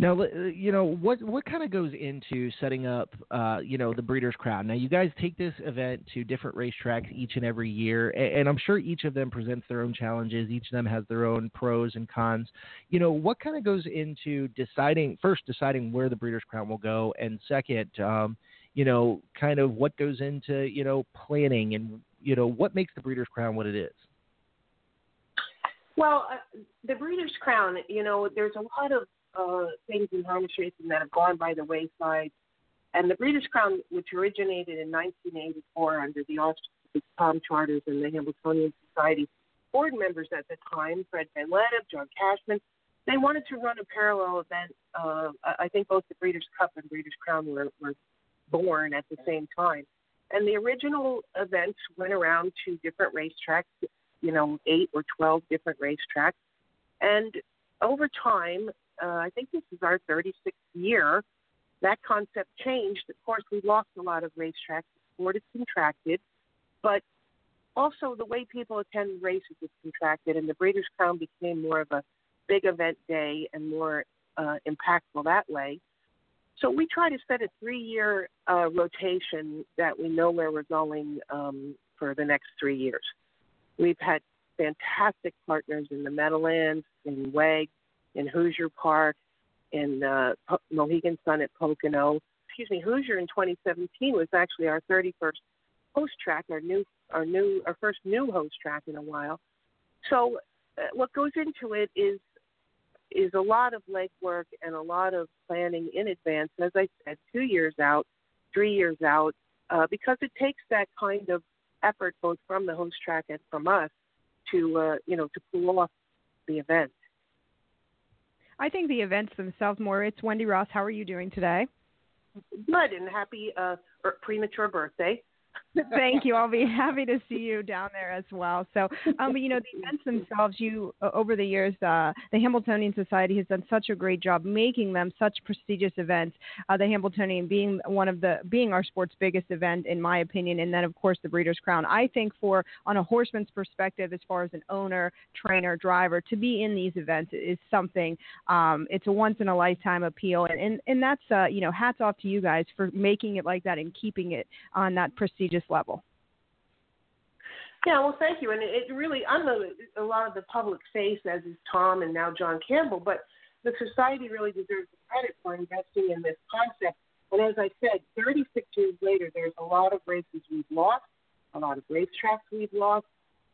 S9: Now, uh, you know what what kind of goes into setting up, uh, you know, the Breeders' Crown. Now, you guys take this event to different racetracks each and every year, and, and I'm sure each of them presents their own challenges. Each of them has their own pros and cons. You know, what kind of goes into deciding first deciding where the Breeders' Crown will go, and second, um, you know, kind of what goes into you know planning and you know what makes the Breeders' Crown what it is.
S17: Well, uh, the Breeders' Crown, you know, there's a lot of uh, things in harness racing that have gone by the wayside. And the Breeders' Crown, which originated in 1984 under the auspices of Tom Charters and the Hambletonian Society board members at the time, Fred Van Lennep, John Cashman, they wanted to run a parallel event. Uh, I I think both the Breeders' Cup and Breeders' Crown were, were born at the same time. And the original events went around to different racetracks, you know, eight or 12 different racetracks. And over time, uh, I think this is our 36th year, that concept changed. Of course, we lost a lot of racetracks. The sport has contracted, but also the way people attend races has contracted, and the Breeders' Crown became more of a big event day and more uh, impactful that way. So we try to set a three-year uh, rotation that we know where we're going um, for the next three years. We've had fantastic partners in the Meadowlands, in WEG, in Hoosier Park, in uh, Mohegan Sun at Pocono. Excuse me, Hoosier in 2017 was actually our 31st host track, our new, our new, our first new host track in a while. So, uh, what goes into it is is a lot of legwork and a lot of planning in advance. As I said, two years out, three years out, uh, because it takes that kind of effort both from the host track and from us to uh, you know to pull off the event.
S10: I think the events themselves more. It's Wendy Ross. How are you doing today?
S17: Good and happy uh, er, premature birthday.
S10: Thank you. I'll be happy to see you down there as well. So, um, but you know, the events themselves, you uh, over the years, uh, the Hambletonian Society has done such a great job making them such prestigious events. Uh, the Hambletonian being one of the being our sport's biggest event, in my opinion, and then of course the Breeders' Crown. I think for on a horseman's perspective, as far as an owner, trainer, driver, to be in these events is something. Um, it's a once in a lifetime appeal, and and, and that's uh, you know, hats off to you guys for making it like that and keeping it on that prestigious level.
S17: Yeah, well, thank you. And it really, I'm a, a lot of the public face, as is Tom and now John Campbell, but the society really deserves the credit for investing in this concept. And as I said, 36 years later, there's a lot of races we've lost, a lot of racetracks we've lost,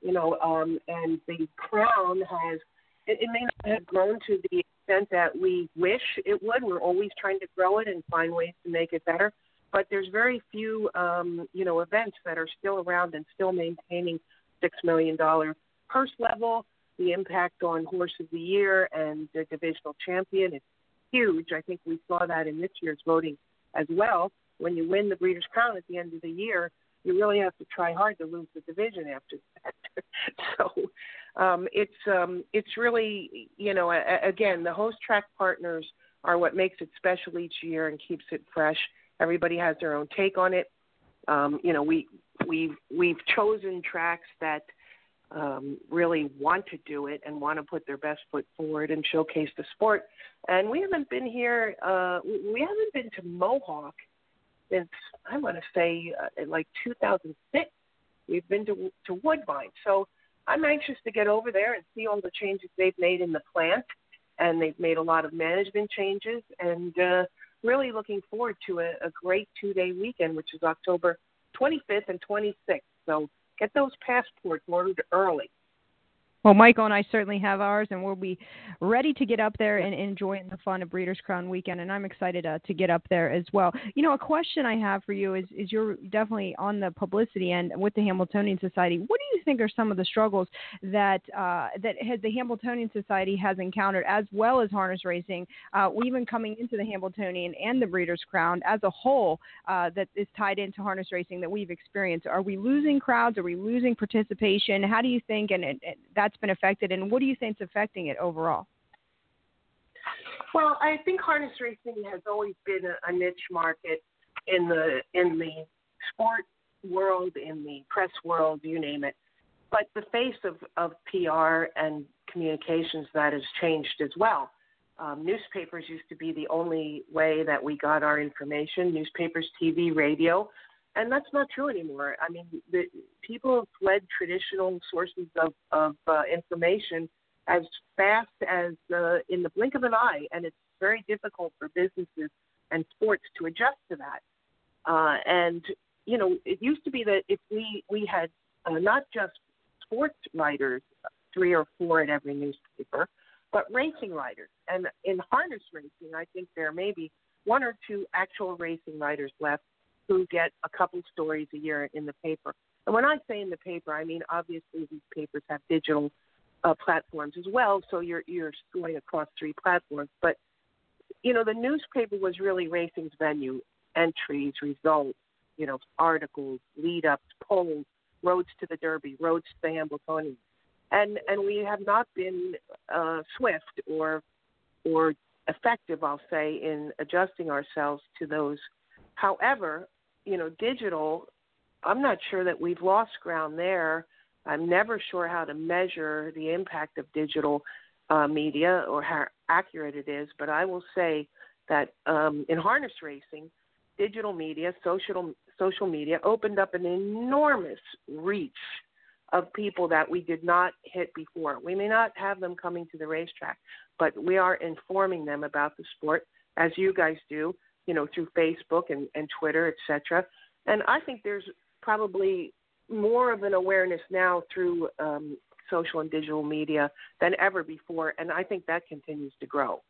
S17: you know, um, and the crown has, it, it may not have grown to the extent that we wish it would. We're always trying to grow it and find ways to make it better but there's very few um, you know events that are still around and still maintaining six million dollar purse level. The impact on Horse of the Year and the divisional champion is huge. I think we saw that in this year's voting as well. When you win the Breeders' Crown at the end of the year, you really have to try hard to lose the division after that. so um, it's um, it's really you know a, again the host track partners are what makes it special each year and keeps it fresh. Everybody has their own take on it. Um, you know, we we we've chosen tracks that um, really want to do it and want to put their best foot forward and showcase the sport. And we haven't been here. Uh, we haven't been to Mohawk since I want to say uh, like 2006. We've been to to Woodbine, so I'm anxious to get over there and see all the changes they've made in the plant, and they've made a lot of management changes. And uh, really looking forward to a, a great two day weekend, which is October 25th and 26th. So get those passports ordered early.
S10: Well, Michael and I certainly have ours, and we'll be ready to get up there and enjoying the fun of Breeders' Crown weekend. And I'm excited uh, to get up there as well. You know, a question I have for you is: is you're definitely on the publicity end with the Hambletonian Society. What do you think are some of the struggles that uh, that has the Hambletonian Society has encountered, as well as harness racing, uh, even coming into the Hambletonian and the Breeders' Crown as a whole, uh, that is tied into harness racing that we've experienced? Are we losing crowds? Are we losing participation? How do you think? And, and that's been affected, and what do you think is affecting it overall?
S17: Well, I think harness racing has always been a, niche market in the in the sport world, in the press world, you name it. But the face of, of PR and communications that has changed as well. Um, newspapers used to be the only way that we got our information. Newspapers, TV, radio, and that's not true anymore. I mean, the, people have fled traditional sources of, of uh, information as fast as uh, in the blink of an eye, and it's very difficult for businesses and sports to adjust to that. Uh, and you know, it used to be that if we we had uh, not just sports writers, three or four in every newspaper, but racing writers. And in harness racing, I think there may be one or two actual racing writers left who get a couple stories a year in the paper. And when I say in the paper, I mean obviously these papers have digital uh, platforms as well. So you're you're going across three platforms. But you know, the newspaper was really racing's venue: entries, results, you know, articles, lead ups, polls, roads to the Derby, roads to the Hambletonian, and and we have not been uh, swift or or effective, I'll say, in adjusting ourselves to those. However, you know, digital. I'm not sure that we've lost ground there. I'm never sure how to measure the impact of digital uh, media or how accurate it is, but I will say that um, in harness racing, digital media, social social media opened up an enormous reach of people that we did not hit before. We may not have them coming to the racetrack, but we are informing them about the sport as you guys do, you know, through Facebook and, and Twitter, etc. And I think there's probably more of an awareness now through um, social and digital media than ever before, and I think that continues to grow.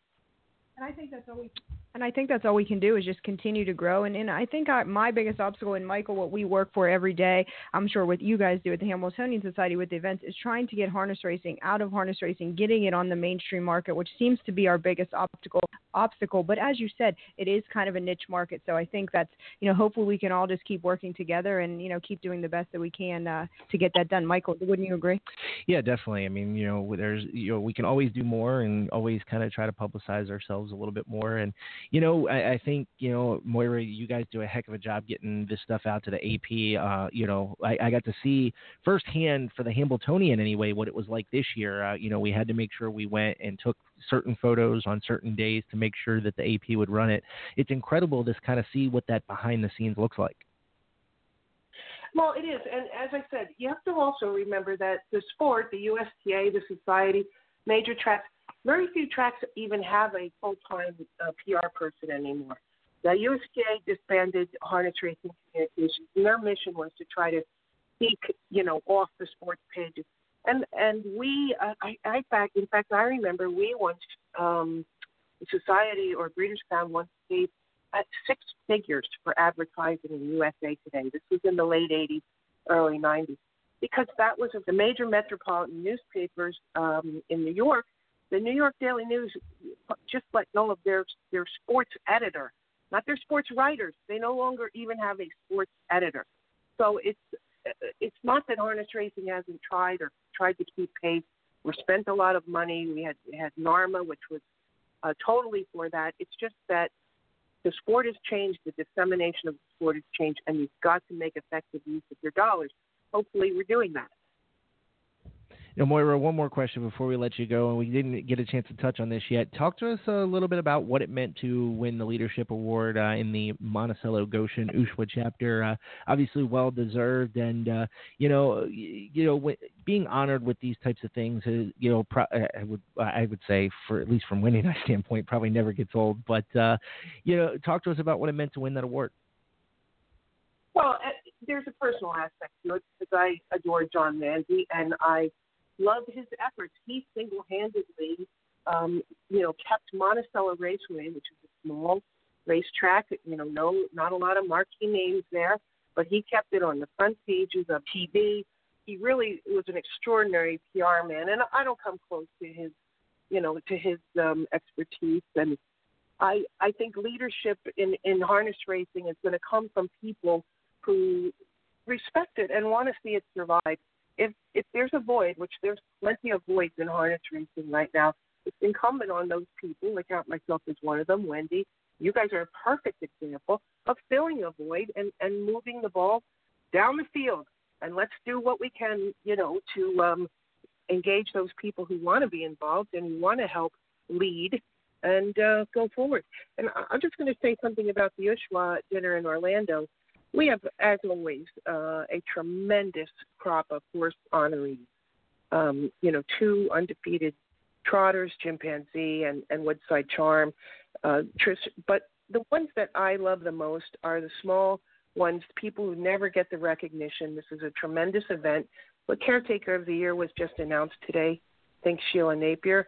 S10: And I think that's all we and I think that's all we can do is just continue to grow. And, and I think I, my biggest obstacle, and Michael, what we work for every day, I'm sure what you guys do at the Hambletonian Society with the events, is trying to get harness racing out of harness racing, getting it on the mainstream market, which seems to be our biggest obstacle. Obstacle, but as you said, it is kind of a niche market. So I think that's you know hopefully we can all just keep working together and you know keep doing the best that we can uh, to get that done. Michael, wouldn't you agree?
S9: Yeah, definitely. I mean, you know, there's you know we can always do more and always kind of try to publicize ourselves a little bit more. And you know, I, I think you know Moira, you guys do a heck of a job getting this stuff out to the AP. Uh, you know, I, I got to see firsthand for the Hambletonian anyway what it was like this year. Uh, you know, we had to make sure we went and took certain photos on certain days to make sure that the AP would run it. It's incredible to kind of see what that behind the scenes looks like.
S17: Well, it is, and as I said, you have to also remember that the sport, the USTA, the society, major tracks, very few tracks even have a full-time uh, PR person anymore. The USTA disbanded harness racing communications, and their mission was to try to speak, you know, off the sports pages. And and we, uh, I, I fact, in fact, I remember we once, um, society or Breeders' Crown once gave uh, six figures for advertising in USA Today. This was in the late '80s, early '90s, because that was of the major metropolitan newspapers um, in New York the New York Daily News just let go of their their sports editor, not their sports writers. They no longer even have a sports editor. So it's it's not that harness racing hasn't tried or tried to keep pace. We spent a lot of money. We had we had NARMA, which was uh, totally for that. It's just that the sport has changed, the dissemination of the sport has changed, and you've got to make effective use of your dollars. Hopefully, we're doing that.
S9: Now, Moira, one more question before we let you go, and we didn't get a chance to touch on this yet. Talk to us a little bit about what it meant to win the leadership award uh, in the Monticello Goshen USHWA chapter. Uh, obviously, well deserved, and uh, you know, you know, being honored with these types of things, uh, you know, pro- uh, I would I would say, for at least from winning that standpoint, probably never gets old. But uh, you know, talk to us about what it meant to win that award.
S17: Well, there's a personal aspect to it because I adore John Manzi, and I love his efforts. He single-handedly, um, you know, kept Monticello Raceway, which is a small racetrack. You know, no, not a lot of marquee names there, but he kept it on the front pages of TV. He really was an extraordinary PR man, and I don't come close to his, you know, to his um, expertise. And I, I think leadership in in harness racing is going to come from people who respect it and want to see it survive if if there's a void, which there's plenty of voids in harness racing right now, it's incumbent on those people. Count myself as one of them. Wendy, you guys are a perfect example of filling a void and and moving the ball down the field. And let's do what we can, you know, to um, engage those people who want to be involved and want to help lead and uh, go forward. And I'm just going to say something about the USHWA dinner in Orlando we have, as always, uh, a tremendous crop of horse honorees. Um, you know, two undefeated trotters, Gimpanzee, and, and Woodside Charm. Uh, Trish, but the ones that I love the most are the small ones, people who never get the recognition. This is a tremendous event. The Caretaker of the Year was just announced today. Thanks, Sheila Napier.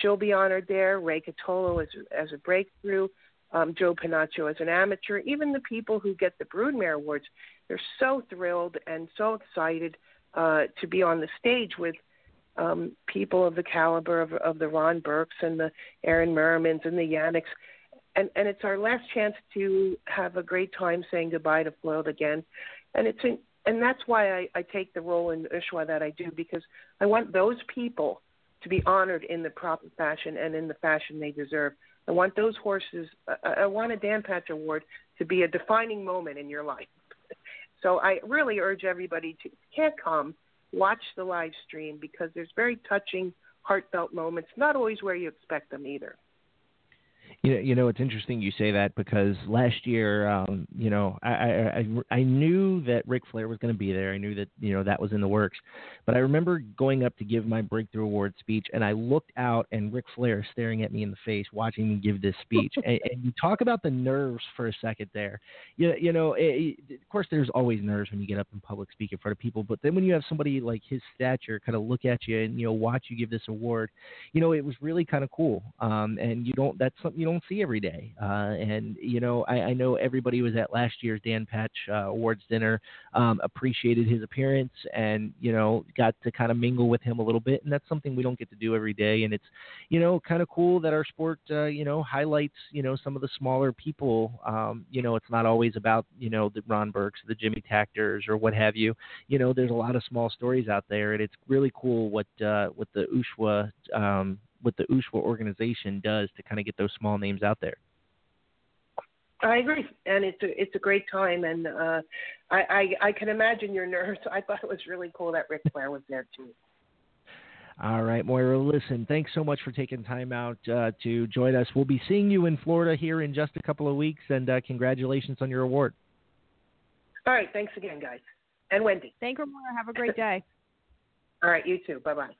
S17: She'll be honored there. Ray Cotolo as, as a breakthrough um, Joe Pennacchio as an amateur, even the people who get the Broodmare Awards, they're so thrilled and so excited uh, to be on the stage with um, people of the caliber of, of the Ron Burkes and the Aaron Merrimans and the Yannicks. And, and it's our last chance to have a great time saying goodbye to Foiled Again. And it's in, and that's why I, I take the role in USHWA that I do because I want those people to be honored in the proper fashion and in the fashion they deserve. I want those horses. I, I want a Dan Patch Award to be a defining moment in your life. So I really urge everybody to can't come watch the live stream because there's very touching, heartfelt moments. Not always where you expect them either.
S9: You know, you know, it's interesting you say that because last year, um, you know, I, I I I knew that Ric Flair was going to be there. I knew that you know that was in the works, but I remember going up to give my breakthrough award speech, and I looked out, and Ric Flair staring at me in the face, watching me give this speech. and, and you talk about the nerves for a second there. You you know, it, of course, there's always nerves when you get up in public speak in front of people, but then when you have somebody like his stature kind of look at you and you know watch you give this award, you know, it was really kind of cool. Um, and you don't that's something you don't see every day. Uh, and you know, I, I know everybody was at last year's Dan Patch uh, Awards dinner, um, appreciated his appearance, and you know, got to kind of mingle with him a little bit. And that's something we don't get to do every day. And it's, you know, kind of cool that our sport, uh, you know, highlights, you know, some of the smaller people. Um, you know, it's not always about, you know, the Ron Burkes, the Jimmy Takters, or what have you. You know, there's a lot of small stories out there, and it's really cool what uh, what the USHWA um, what the USHWA organization does to kind of get those small names out there.
S17: I agree, and it's a it's a great time, and uh, I, I I can imagine your nerves. I thought it was really cool that Ric Flair was there too.
S9: All right, Moira. Listen, thanks so much for taking time out uh, to join us. We'll be seeing you in Florida here in just a couple of weeks, and uh, congratulations on your award.
S17: All right, thanks again, guys, and Wendy.
S10: Thank you, Moira. Have a great day.
S17: All right, you too. Bye bye.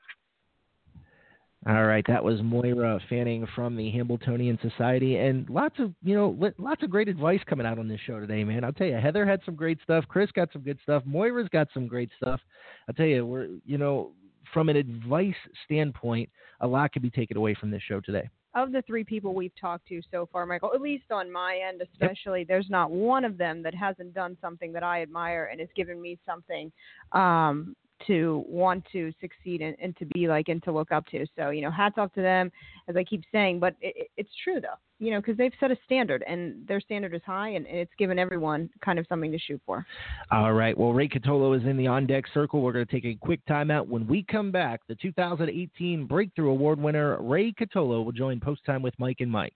S9: All right, that was Moira Fanning from the Hambletonian Society, and lots of you know lots of great advice coming out on this show today, man. I'll tell you, Heather had some great stuff, Chris got some good stuff, Moira's got some great stuff. I'll tell you, we're you know from an advice standpoint, a lot could be taken away from this show today.
S10: Of the three people we've talked to so far, Michael, at least on my end, especially, yep. there's not one of them that hasn't done something that I admire and has given me something um, to want to succeed and, and to be like and to look up to. So, you know, hats off to them, as I keep saying. But it, it's true, though, you know, because they've set a standard and their standard is high and, and, it's given everyone kind of something to shoot for.
S9: All right. Well, Ray Cotolo is in the on deck circle. We're going to take a quick timeout. When we come back, the 2018 Breakthrough Award winner, Ray Cotolo, will join Post Time with Mike and Mike.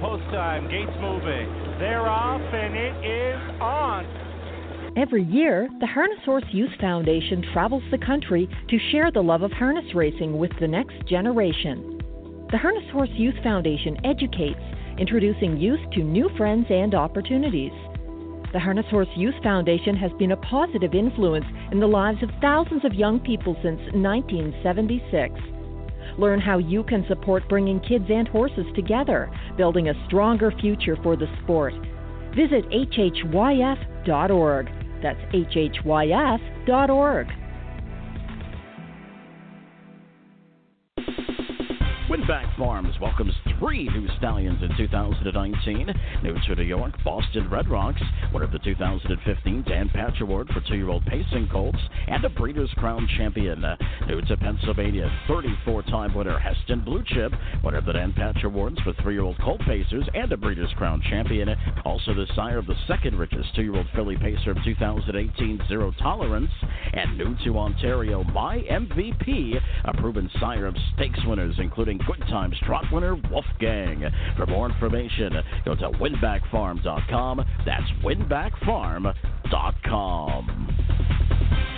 S7: Post time, gates moving. They're off, and it is on.
S18: Every year, the Harness Horse Youth Foundation travels the country to share the love of harness racing with the next generation. The Harness Horse Youth Foundation educates, introducing youth to new friends and opportunities. The Harness Horse Youth Foundation has been a positive influence in the lives of thousands of young people since 1976. Learn how you can support bringing kids and horses together, building a stronger future for the sport. Visit hhyf.org. That's hhyf.org.
S4: Winbak Farms welcomes three new stallions in 2019. New to New York, Boston Red Rocks, winner of the 2015 Dan Patch Award for two-year-old pacing colts, and a Breeders' Crown champion. New to Pennsylvania, 34-time winner Heston Blue Chip, winner of the Dan Patch Awards for three-year-old colt pacers, and a Breeders' Crown champion. Also the sire of the second richest two-year-old filly pacer of 2018, Zero Tolerance, and new to Ontario, My MVP, a proven sire of stakes winners, including Good Times Trot winner Wolfgang. For more information, go to winbakfarm.com. That's winbakfarm.com.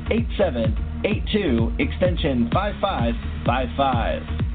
S15: 8782 extension 5555.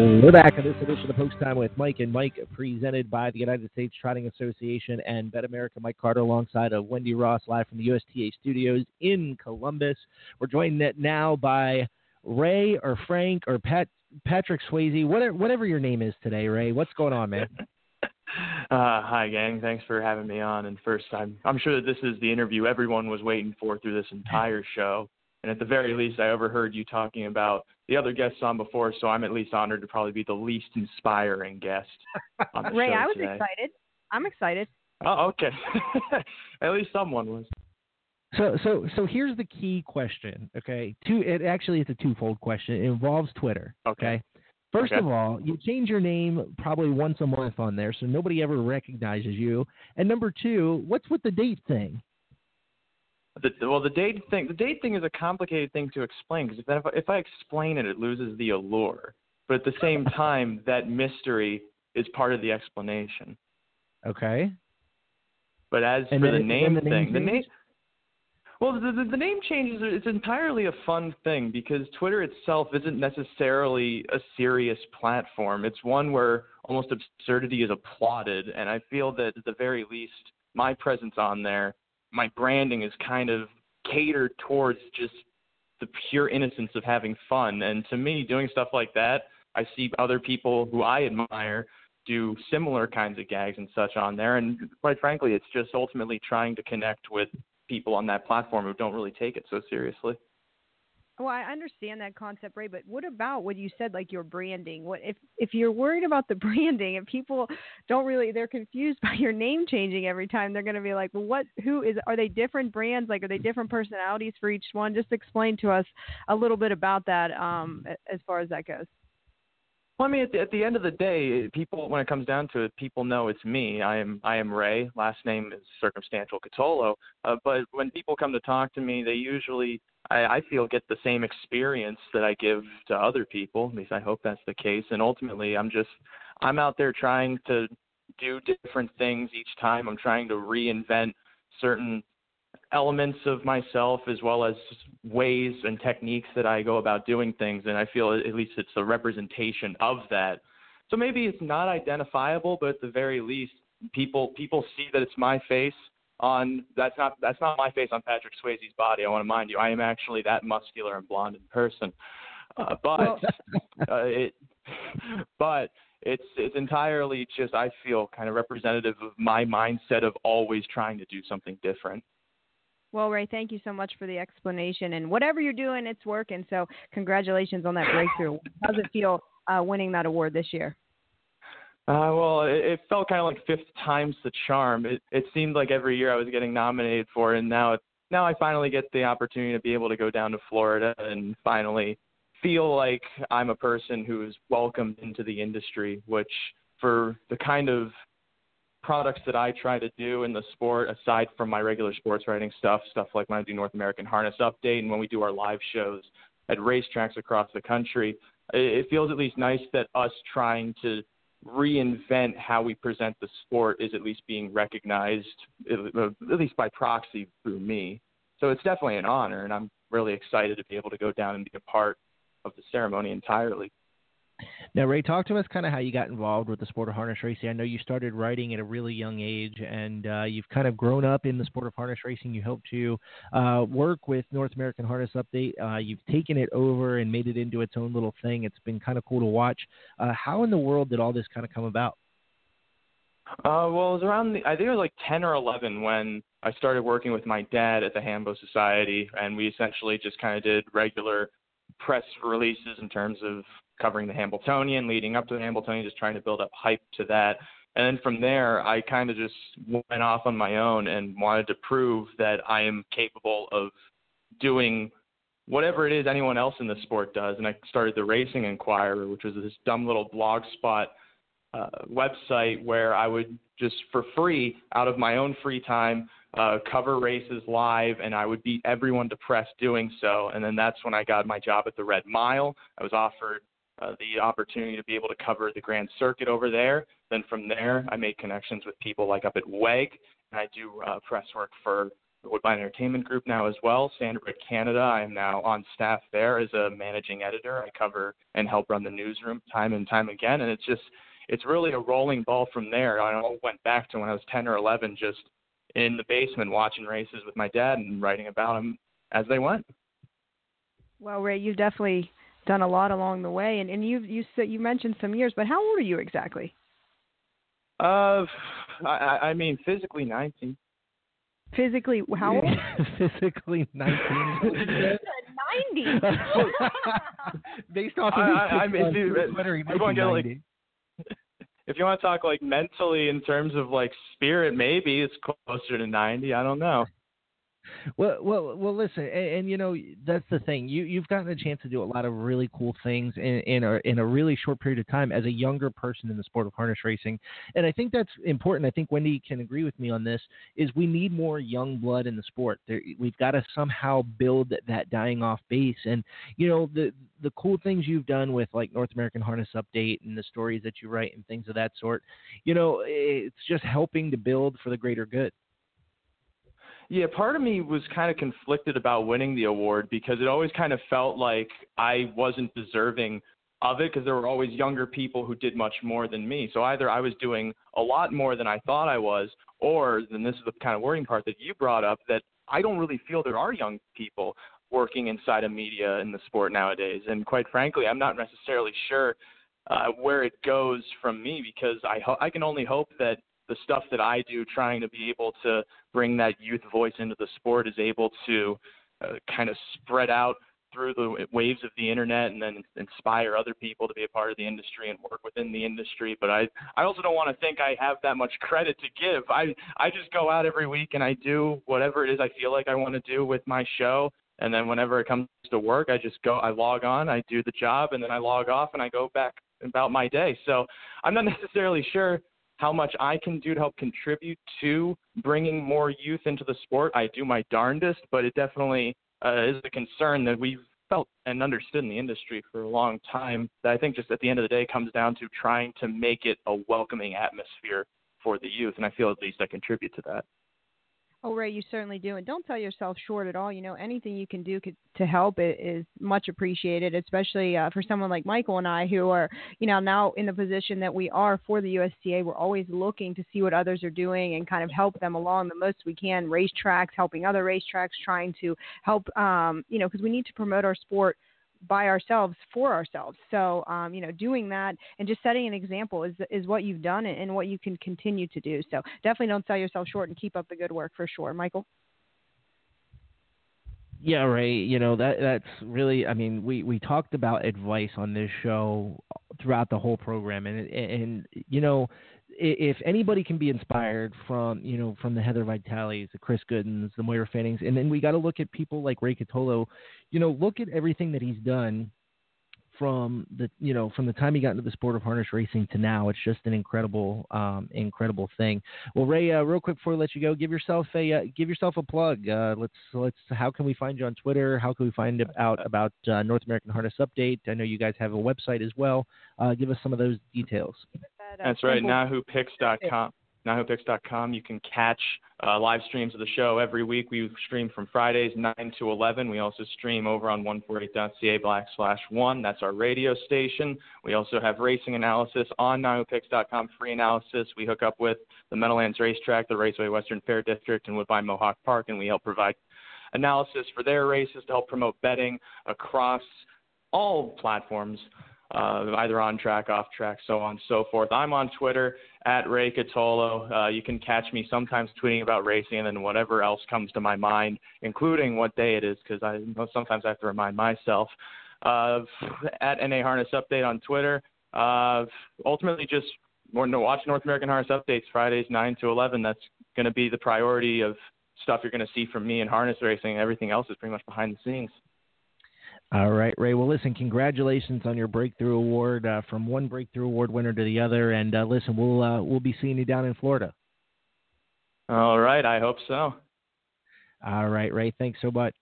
S9: We're back on this edition of Post Time with Mike and Mike, presented by the United States Trotting Association and Bet America. Mike Carter alongside of Wendy Ross, live from the USTA studios in Columbus. We're joined now by Ray or Frank or Pat, Patrick Swayze, whatever, whatever your name is today, Ray. What's going on, man?
S19: Uh, hi, gang. Thanks for having me on. And first, I'm I'm sure that this is the interview everyone was waiting for through this entire show. And at the very least, I overheard you talking about the other guests on before, so I'm at least honored to probably be the least inspiring guest on the
S10: Ray,
S19: show
S10: I was
S19: today.
S10: excited. I'm excited.
S19: Oh, okay. at least someone was.
S9: So, so, so here's the key question. Okay, two. It actually it's a twofold question. It involves Twitter. Okay. First
S19: Okay.
S9: of all, you change your name probably once a month on there, so nobody ever recognizes you. And number two, what's with the date thing?
S19: The, well, the date thing. The date thing is a complicated thing to explain because if, I- if I- if I explain it, it loses the allure. But at the same time, that mystery is part of the explanation.
S9: Okay.
S19: But as
S9: And
S19: for the name
S9: the name
S19: thing, the name. Well, the, the, the name change is it's entirely a fun thing because Twitter itself isn't necessarily a serious platform. It's one where almost absurdity is applauded, and I feel that at the very least, my presence on there, my branding is kind of catered towards just the pure innocence of having fun. And to me, doing stuff like that, I see other people who I admire do similar kinds of gags and such on there. And quite frankly, it's just ultimately trying to connect with people on that platform who don't really take it so seriously.
S10: Well, I understand that concept, Ray, but what about what you said, like your branding? What if if you're worried about the branding and people don't really they're confused by your name changing every time? They're going to be like, well, what? Who is? Are they different brands? Like, are they different personalities for each one? Just explain to us a little bit about that, um, as far as that goes.
S19: Well, I mean, at the, at the end of the day, people, when it comes down to it, people know it's me. I am, I am Ray. Last name is Circumstantial Cotolo. Uh, but when people come to talk to me, they usually, I, I feel, get the same experience that I give to other people. At least I hope that's the case. And ultimately, I'm just, I'm out there trying to do different things each time. I'm trying to reinvent certain elements of myself as well as ways and techniques that I go about doing things and I feel at least it's a representation of that. So maybe it's not identifiable but at the very least people people see that it's my face on that's not that's not my face on Patrick Swayze's body. I want to mind you I am actually that muscular and blonde in person. Uh, but uh, it but it's it's entirely just I feel kind of representative of my mindset of always trying to do something different.
S10: Well, Ray, thank you so much for the explanation. And whatever you're doing, it's working. So, congratulations on that breakthrough. How does it feel uh, winning that award this year?
S19: Uh, well, it, it felt kind of like fifth time's the charm. It it seemed like every year I was getting nominated for, it, and now it, now I finally get the opportunity to be able to go down to Florida and finally feel like I'm a person who is welcomed into the industry, which for the kind of products that I try to do in the sport, aside from my regular sports writing stuff, stuff like when I do North American Harness Update and when we do our live shows at racetracks across the country, it, it feels at least nice that us trying to reinvent how we present the sport is at least being recognized, at least by proxy through me. So it's definitely an honor, and I'm really excited to be able to go down and be a part of the ceremony entirely.
S9: Now, Ray, talk to us kind of how you got involved with the sport of harness racing. I know you started writing at a really young age, and uh, you've kind of grown up in the sport of harness racing. You helped to uh, work with North American Harness Update. Uh, you've taken it over and made it into its own little thing. It's been kind of cool to watch. Uh, how in the world did all this kind of come about?
S19: Uh, well, it was around the, I think it was like 10 or 11 when I started working with my dad at the Hambo Society, and we essentially just kind of did regular press releases in terms of covering the Hambletonian, leading up to the Hambletonian, just trying to build up hype to that. And then from there, I kind of just went off on my own and wanted to prove that I am capable of doing whatever it is anyone else in the sport does. And I started the Racing Inquirer, which was this dumb little blog spot uh, website where I would just for free, out of my own free time, uh, cover races live, and I would beat everyone to press doing so. And then that's when I got my job at the Red Mile. I was offered uh, the opportunity to be able to cover the Grand Circuit over there. Then from there, I made connections with people like up at WEG, and I do uh, press work for the Woodbine Entertainment Group now as well. Standardbred Canada, I am now on staff there as a managing editor. I cover and help run the newsroom time and time again, and it's just it's really a rolling ball from there. I went back to when I was 10 or 11, just in the basement watching races with my dad and writing about them as they went.
S10: Well, Ray, you've definitely done a lot along the way, and and you you said you mentioned some years, but how old are you exactly?
S19: Uh, I, I mean, physically 19.
S10: Physically, how old?
S9: Physically 19.
S10: 90.
S9: Based off of
S19: I, I, I mean, dude,
S9: Twitter, he
S19: if
S9: might
S19: you want
S9: be
S19: to get
S9: 90.
S19: like, if you want to talk like mentally in terms of like spirit, maybe it's closer to 90. I don't know.
S9: Well, well, well. Listen, and, and you know that's the thing. You you've gotten a chance to do a lot of really cool things in in a in a really short period of time as a younger person in the sport of harness racing, and I think that's important. I think Wendy can agree with me on this. Is we need more young blood in the sport. There, we've got to somehow build that dying off base, and you know the the cool things you've done with like North American Harness Update and the stories that you write and things of that sort. You know, it's just helping to build for the greater good.
S19: Yeah, part of me was kind of conflicted about winning the award because it always kind of felt like I wasn't deserving of it because there were always younger people who did much more than me. So either I was doing a lot more than I thought I was, or then this is the kind of worrying part that you brought up that I don't really feel there are young people working inside of media in the sport nowadays. And quite frankly, I'm not necessarily sure uh, where it goes from me because I ho- I can only hope that the stuff that I do, trying to be able to bring that youth voice into the sport, is able to uh, kind of spread out through the waves of the internet and then inspire other people to be a part of the industry and work within the industry. But I, I also don't want to think I have that much credit to give. I, I just go out every week and I do whatever it is I feel like I want to do with my show. And then whenever it comes to work, I just go, I log on, I do the job, and then I log off and I go back about my day. So I'm not necessarily sure how much I can do to help contribute to bringing more youth into the sport. I do my darndest, but it definitely uh, is a concern that we've felt and understood in the industry for a long time. That I think just at the end of the day comes down to trying to make it a welcoming atmosphere for the youth, and I feel at least I contribute to that.
S10: Oh, Ray, you certainly do, and don't sell yourself short at all. You know, anything you can do to help is much appreciated, especially uh, for someone like Michael and I, who are, you know, now in the position that we are for the USTA. We're always looking to see what others are doing and kind of help them along the most we can. Racetracks, helping other racetracks, trying to help, um, you know, because we need to promote our sport by ourselves for ourselves. So, um, you know, doing that and just setting an example is is what you've done and what you can continue to do. So, definitely don't sell yourself short and keep up the good work for sure, Michael.
S9: Yeah, Ray. You know that that's really. I mean, we we talked about advice on this show throughout the whole program, and and you know, if anybody can be inspired from you know from the Heather Vitales, the Chris Goodens, the Moira Fannings, and then we got to look at people like Ray Cotolo. You know, look at everything that he's done from the you know from the time he got into the sport of harness racing to now. It's just an incredible um, incredible thing. Well, Ray, uh, real quick before we let you go, give yourself a uh, give yourself a plug. Uh, let's let's how can we find you on Twitter? How can we find out about uh, North American Harness Update? I know you guys have a website as well. Uh, give us some of those details.
S19: That's right, NahooPicks.com. NahooPicks.com. You can catch uh, live streams of the show every week. We stream from Fridays 9 to 11. We also stream over on 148.ca black slash 1. That's our radio station. We also have racing analysis on NahooPicks.com, free analysis. We hook up with the Meadowlands Racetrack, the Raceway Western Fair District, and Woodbine Mohawk Park, and we help provide analysis for their races to help promote betting across all platforms uh, either on track, off track, so on and so forth. I'm on Twitter at Ray Cotolo. Uh, you can catch me sometimes tweeting about racing and then whatever else comes to my mind, including what day it is, because I sometimes I have to remind myself. Uh, at NA Harness Update on Twitter. Uh, ultimately, just watch North American Harness updates Fridays nine to eleven. That's going to be the priority of stuff you're going to see from me in harness racing. Everything else is pretty much behind the scenes.
S9: All right, Ray. Well, listen, congratulations on your breakthrough award uh, from one breakthrough award winner to the other. And uh, listen, we'll uh, we'll be seeing you down in Florida.
S19: All right, I hope so.
S9: All right, Ray. Thanks so much.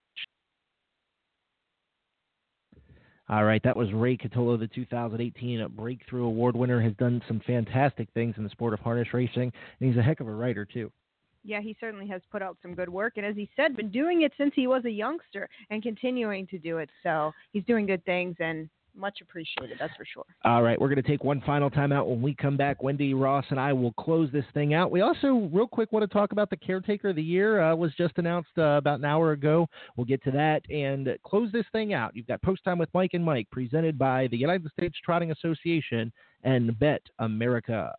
S9: All right, that was Ray Cotolo, the 2018 Breakthrough Award winner. Has done some fantastic things in the sport of harness racing, and he's a heck of a writer too.
S10: Yeah, he certainly has put out some good work, and as he said, been doing it since he was a youngster and continuing to do it. So he's doing good things, and much appreciated. That's for sure.
S9: All right, we're going to take one final time out. When we come back, Wendy Ross and I will close this thing out. We also, real quick, want to talk about the Caretaker of the Year. Uh, was just announced uh, about an hour ago. We'll get to that and close this thing out. You've got Post Time with Mike and Mike, presented by the United States Trotting Association and Bet America.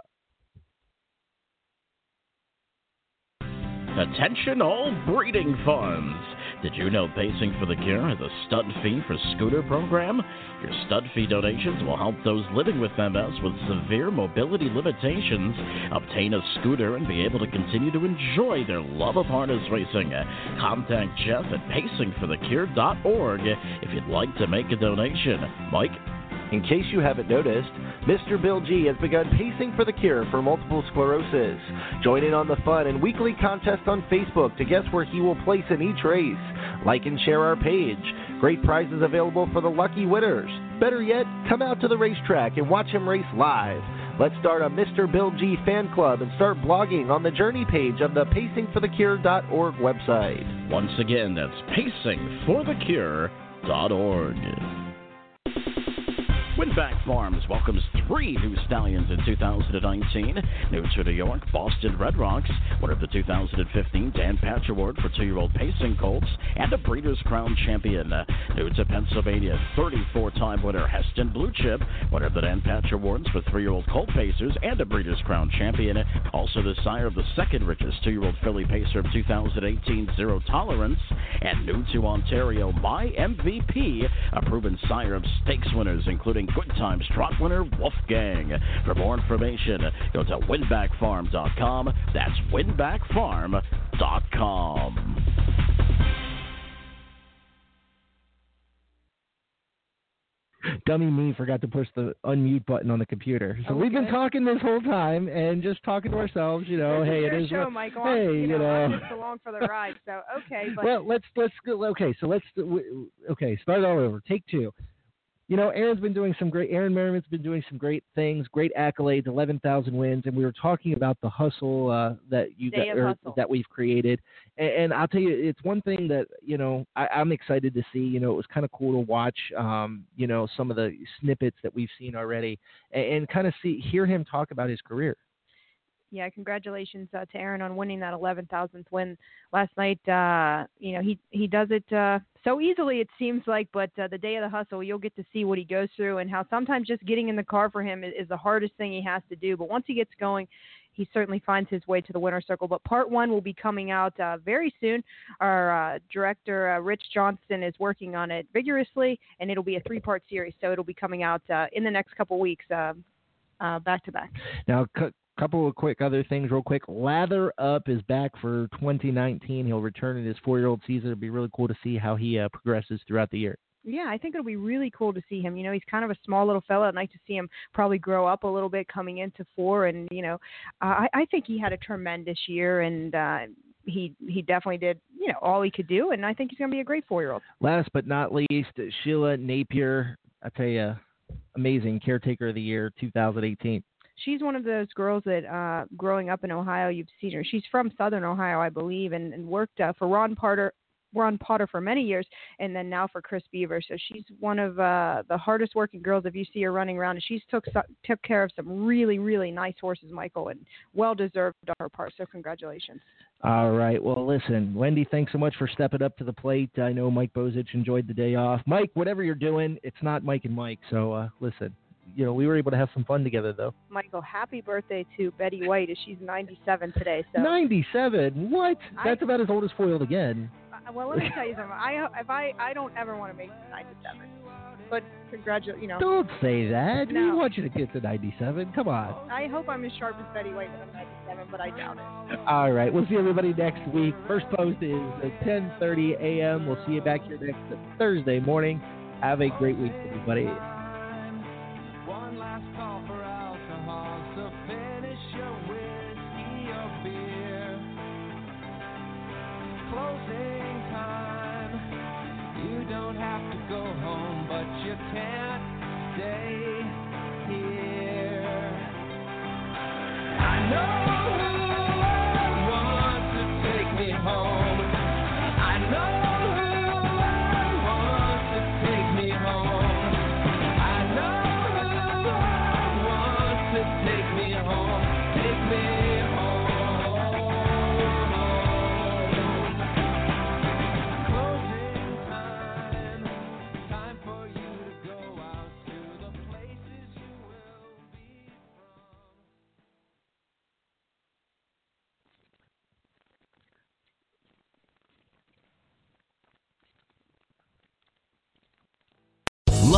S4: Attention all breeding farms. Did you know Pacing for the Cure has a stud fee for scooter program? Your stud fee donations will help those living with MS with severe mobility limitations obtain a scooter and be able to continue to enjoy their love of harness racing. Contact Jeff at pacingforthecure.org if you'd like to make a donation. Mike?
S20: In case you haven't noticed, Mr. Bill G has begun pacing for the cure for multiple sclerosis. Join in on the fun and weekly contest on Facebook to guess where he will place in each race. Like and share our page. Great prizes available for the lucky winners. Better yet, come out to the racetrack and watch him race live. Let's start a Mr. Bill G fan club and start blogging on the journey page of the pacingforthecure.org website.
S4: Once again, that's pacingforthecure.org. Winbak Farms welcomes three new stallions in 2019. New to New York, Boston Red Rocks, winner of the 2015 Dan Patch Award for two-year-old pacing colts, and a Breeders' Crown champion. New to Pennsylvania, 34-time winner Heston Blue Chip, winner of the Dan Patch Awards for three-year-old colt pacers, and a Breeders' Crown champion. Also the sire of the second richest two-year-old filly pacer of 2018, Zero Tolerance, and new to Ontario, My MVP, a proven sire of stakes winners, including Good Times Trot winner Wolfgang. For more information, go to winbakfarm.com. That's winbakfarm.com.
S9: Dummy me forgot to push the unmute button on the computer. So oh we've been talking this whole time and just talking to ourselves. You know, hey, it is
S10: show,
S9: what-
S10: Michael.
S9: Hey,
S10: I'm, you know, I'm
S9: know.
S10: just along for the ride. So okay, but
S9: well, let's let's go. Okay, so let's okay start all over. Take two. You know, Aaron's been doing some great. Aaron Merriman's been doing some great things, great accolades, eleven thousand wins, and we were talking about the hustle uh, that you
S10: Day
S9: got
S10: of
S9: or
S10: hustle.
S9: that we've created. And, and I'll tell you, it's one thing that you know I, I'm excited to see. You know, it was kind of cool to watch. Um, you know, some of the snippets that we've seen already, and, and kind of see hear him talk about his career.
S10: yeah, congratulations uh, to Aaron on winning that 11,000th win last night. Uh, you know, he he does it uh, so easily it seems like, but uh, the day of the hustle, you'll get to see what he goes through and how sometimes just getting in the car for him is, is the hardest thing he has to do. But once he gets going, he certainly finds his way to the winner's circle. But part one will be coming out uh, very soon. Our uh, director, uh, Rich Johnston, is working on it vigorously, and it'll be a three part series. So it'll be coming out uh, in the next couple weeks, uh, uh, back to back.
S9: Now, a couple of quick other things, real quick. Lather Up is back for 2019. He'll return in his four-year-old season. It'll be really cool to see how he uh, progresses throughout the year.
S10: Yeah, I think it'll be really cool to see him. You know, he's kind of a small little fella. I'd like to see him probably grow up a little bit coming into four. And you know, uh, I, I think he had a tremendous year, and uh, he he definitely did. You know, all he could do, and I think he's going to be a great four-year-old.
S9: Last but not least, Sheila Napier. I tell you, amazing caretaker of the year 2018.
S10: She's one of those girls that, uh, growing up in Ohio, you've seen her. She's from Southern Ohio, I believe, and, and worked uh, for Ron Potter, Ron Potter for many years, and then now for Chris Beaver. So she's one of uh, the hardest working girls. If you see her running around, and she's took took care of some really really nice horses, Michael, and well deserved on her part. So congratulations.
S9: All right. Well, listen, Wendy, thanks so much for stepping up to the plate. I know Mike Bozich enjoyed the day off. Mike, whatever you're doing, it's not Mike and Mike. So uh, listen, you know, we were able to have some fun together, though.
S10: Michael, happy birthday to Betty White. as She's 97 today. So
S9: 97. What?
S10: I-
S9: That's about as old as foiled again.
S10: Uh, well, let me tell you something. I if I I don't ever want to make it to 97. but congratulate, you know.
S21: Don't say that. We want you to get to 97. Come on.
S10: I hope I'm as sharp as Betty White when I'm 97, but I doubt it.
S21: All right. We'll see everybody next week. First post is at 10:30 a.m. We'll see you back here next Thursday morning. Have a great week, everybody.